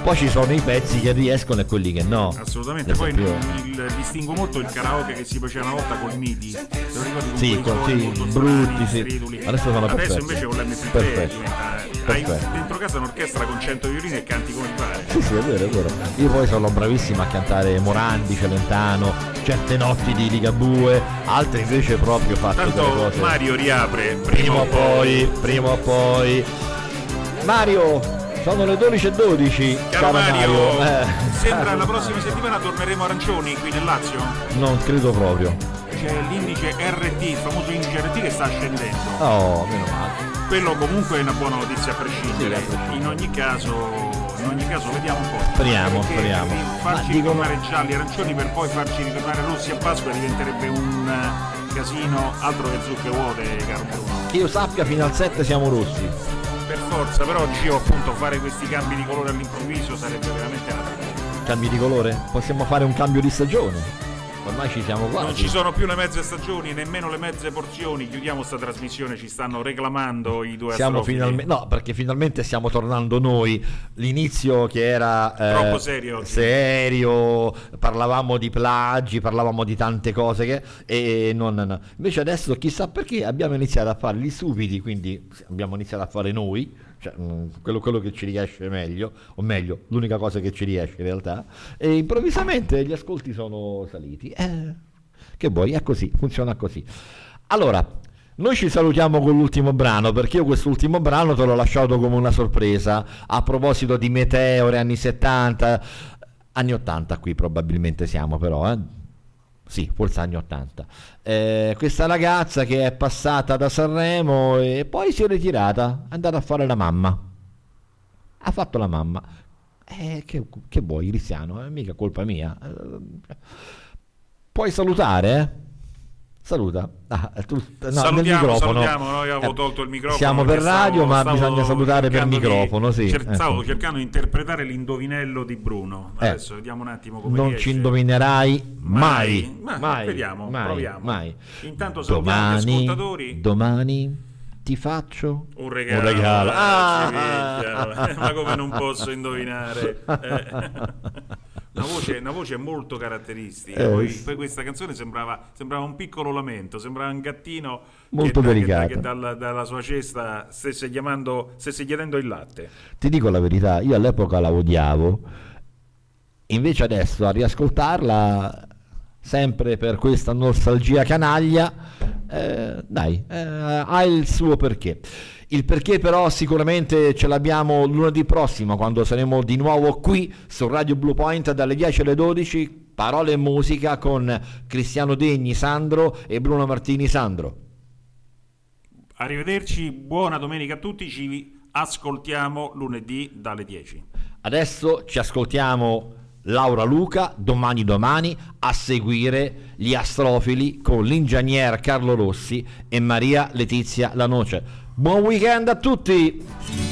Poi ci sono i pezzi che riescono e quelli che no. Assolutamente, poi esempio- il- distingo molto il karaoke che si faceva una volta col MIDI. Te lo ricordi con Sì, con- sì, brutti, sì. Adesso sono Adesso perfetti. invece con l'MP3 Perfetti. diventa hai Perfetti. dentro casa un'orchestra con 100 violini e canti come pare. Sì, sì, è vero, è vero. Io poi sono bravissimo a cantare Morandi, Celentano, certe notti di Ligabue, altre invece proprio fatte Tanto cose. Mario riapre prima o poi, prima o poi. Mario, sono le 12.12. Caro Ciao Mario, Eh. sembra la prossima settimana torneremo arancioni qui nel Lazio. Non credo proprio. C'è l'indice RT, il famoso indice RT che sta scendendo. Oh, meno male. Quello comunque è una buona notizia a prescindere. In ogni caso, in ogni caso vediamo un po'. Speriamo, speriamo. Farci Ma dicono- ritornare gialli arancioni per poi farci ritornare rossi a Pasqua diventerebbe un eh, casino altro che zucche vuote, caro Bruno. Che io sappia fino al 7 siamo rossi. Forza, però Gio appunto fare questi cambi di colore all'improvviso sarebbe veramente una. Cambi di colore? Possiamo fare un cambio di stagione. Ormai ci siamo quasi. Non ci sono più le mezze stagioni, nemmeno le mezze porzioni. Chiudiamo sta trasmissione, ci stanno reclamando i due Siamo finalmente, no, perché finalmente stiamo tornando noi. L'inizio che era eh, Troppo serio serio, parlavamo di plagi, parlavamo di tante cose che, e non, no. Invece adesso chissà perché abbiamo iniziato a fare gli stupidi, quindi abbiamo iniziato a fare noi, cioè, mm, quello, quello che ci riesce meglio, o meglio, l'unica cosa che ci riesce in realtà, e improvvisamente gli ascolti sono saliti. Eh, che vuoi, è così, funziona così. Allora, noi ci salutiamo con l'ultimo brano perché io quest'ultimo brano te l'ho lasciato come una sorpresa a proposito di meteore anni 70, anni 80 qui probabilmente siamo però, eh? Sì, forse anni 80. Eh, questa ragazza che è passata da Sanremo e poi si è ritirata, è andata a fare la mamma. Ha fatto la mamma. Eh, che, che vuoi, Cristiano? È mica colpa mia. Eh, Puoi salutare, eh? Saluta. Ah, tu, no, salutiamo, microfono. salutiamo, noi avevo Eh, tolto il microfono. Siamo per perché stavo- radio, ma stavo bisogna salutare per cercando di- microfono, sì. cer- stavo ecco. cercando di interpretare l'indovinello di Bruno. Eh. Adesso vediamo un attimo come Non riesce. ci indovinerai mai. Ma mai. vediamo, mai, proviamo. mai. Intanto salutiamo gli Domani, ascoltatori. domani ti faccio Un regalo. Un regalo. eh, Ah! ci picchiano. [laughs] ma come non posso indovinare? [laughs] Eh. Una voce, una voce molto caratteristica. Eh, poi, poi questa canzone sembrava, sembrava un piccolo lamento, sembrava un gattino Molto che, delicato. che, che dalla, dalla sua cesta stesse, chiamando, stesse chiedendo il latte. Ti dico la verità, io all'epoca la odiavo, invece adesso a riascoltarla, sempre per questa nostalgia canaglia, eh, dai, eh, ha il suo perché. Il perché però sicuramente ce l'abbiamo lunedì prossimo quando saremo di nuovo qui su Radio Blue Point dalle 10 alle 12, parole e musica con Cristiano Degni Sandro e Bruno Martini Sandro. Arrivederci, buona domenica a tutti, ci ascoltiamo lunedì dalle 10. Adesso ci ascoltiamo Laura Luca, domani domani, a seguire gli astrofili con l'ingegner Carlo Rossi e Maria Letizia Lanoce. Buon weekend a tutti!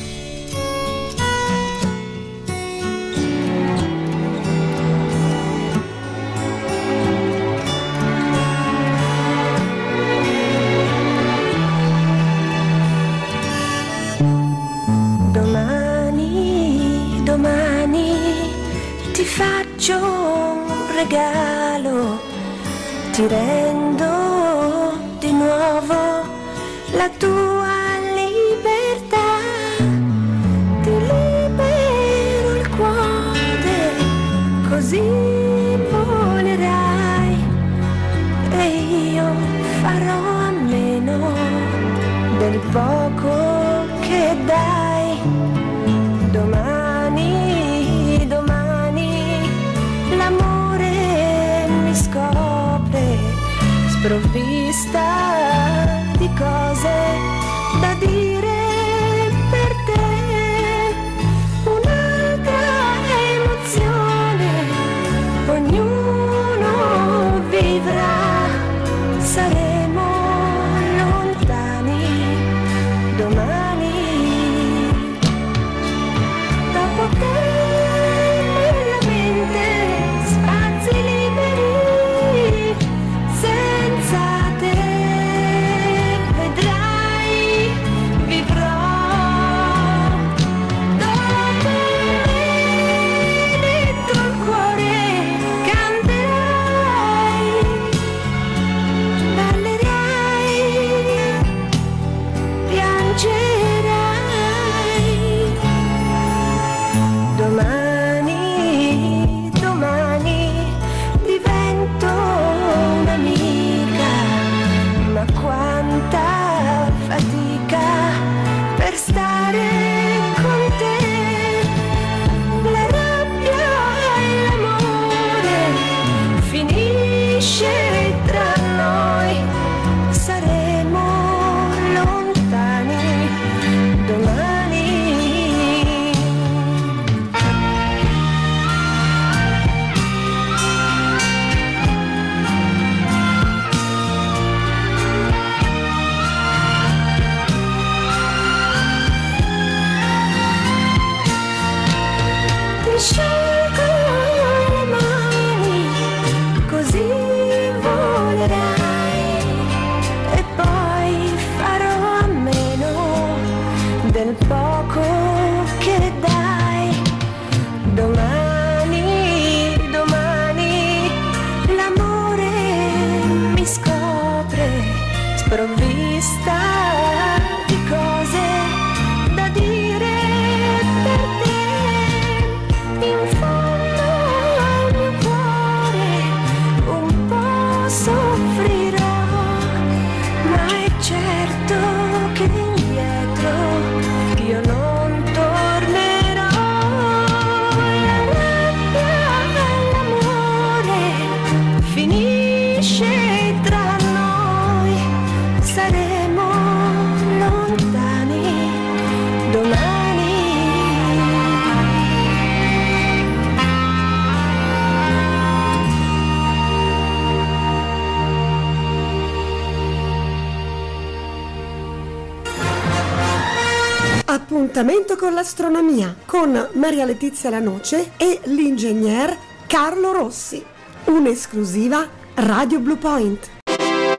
all'astronomia con Maria Letizia Lanoce e l'ingegner Carlo Rossi. Un'esclusiva Radio Blue Point.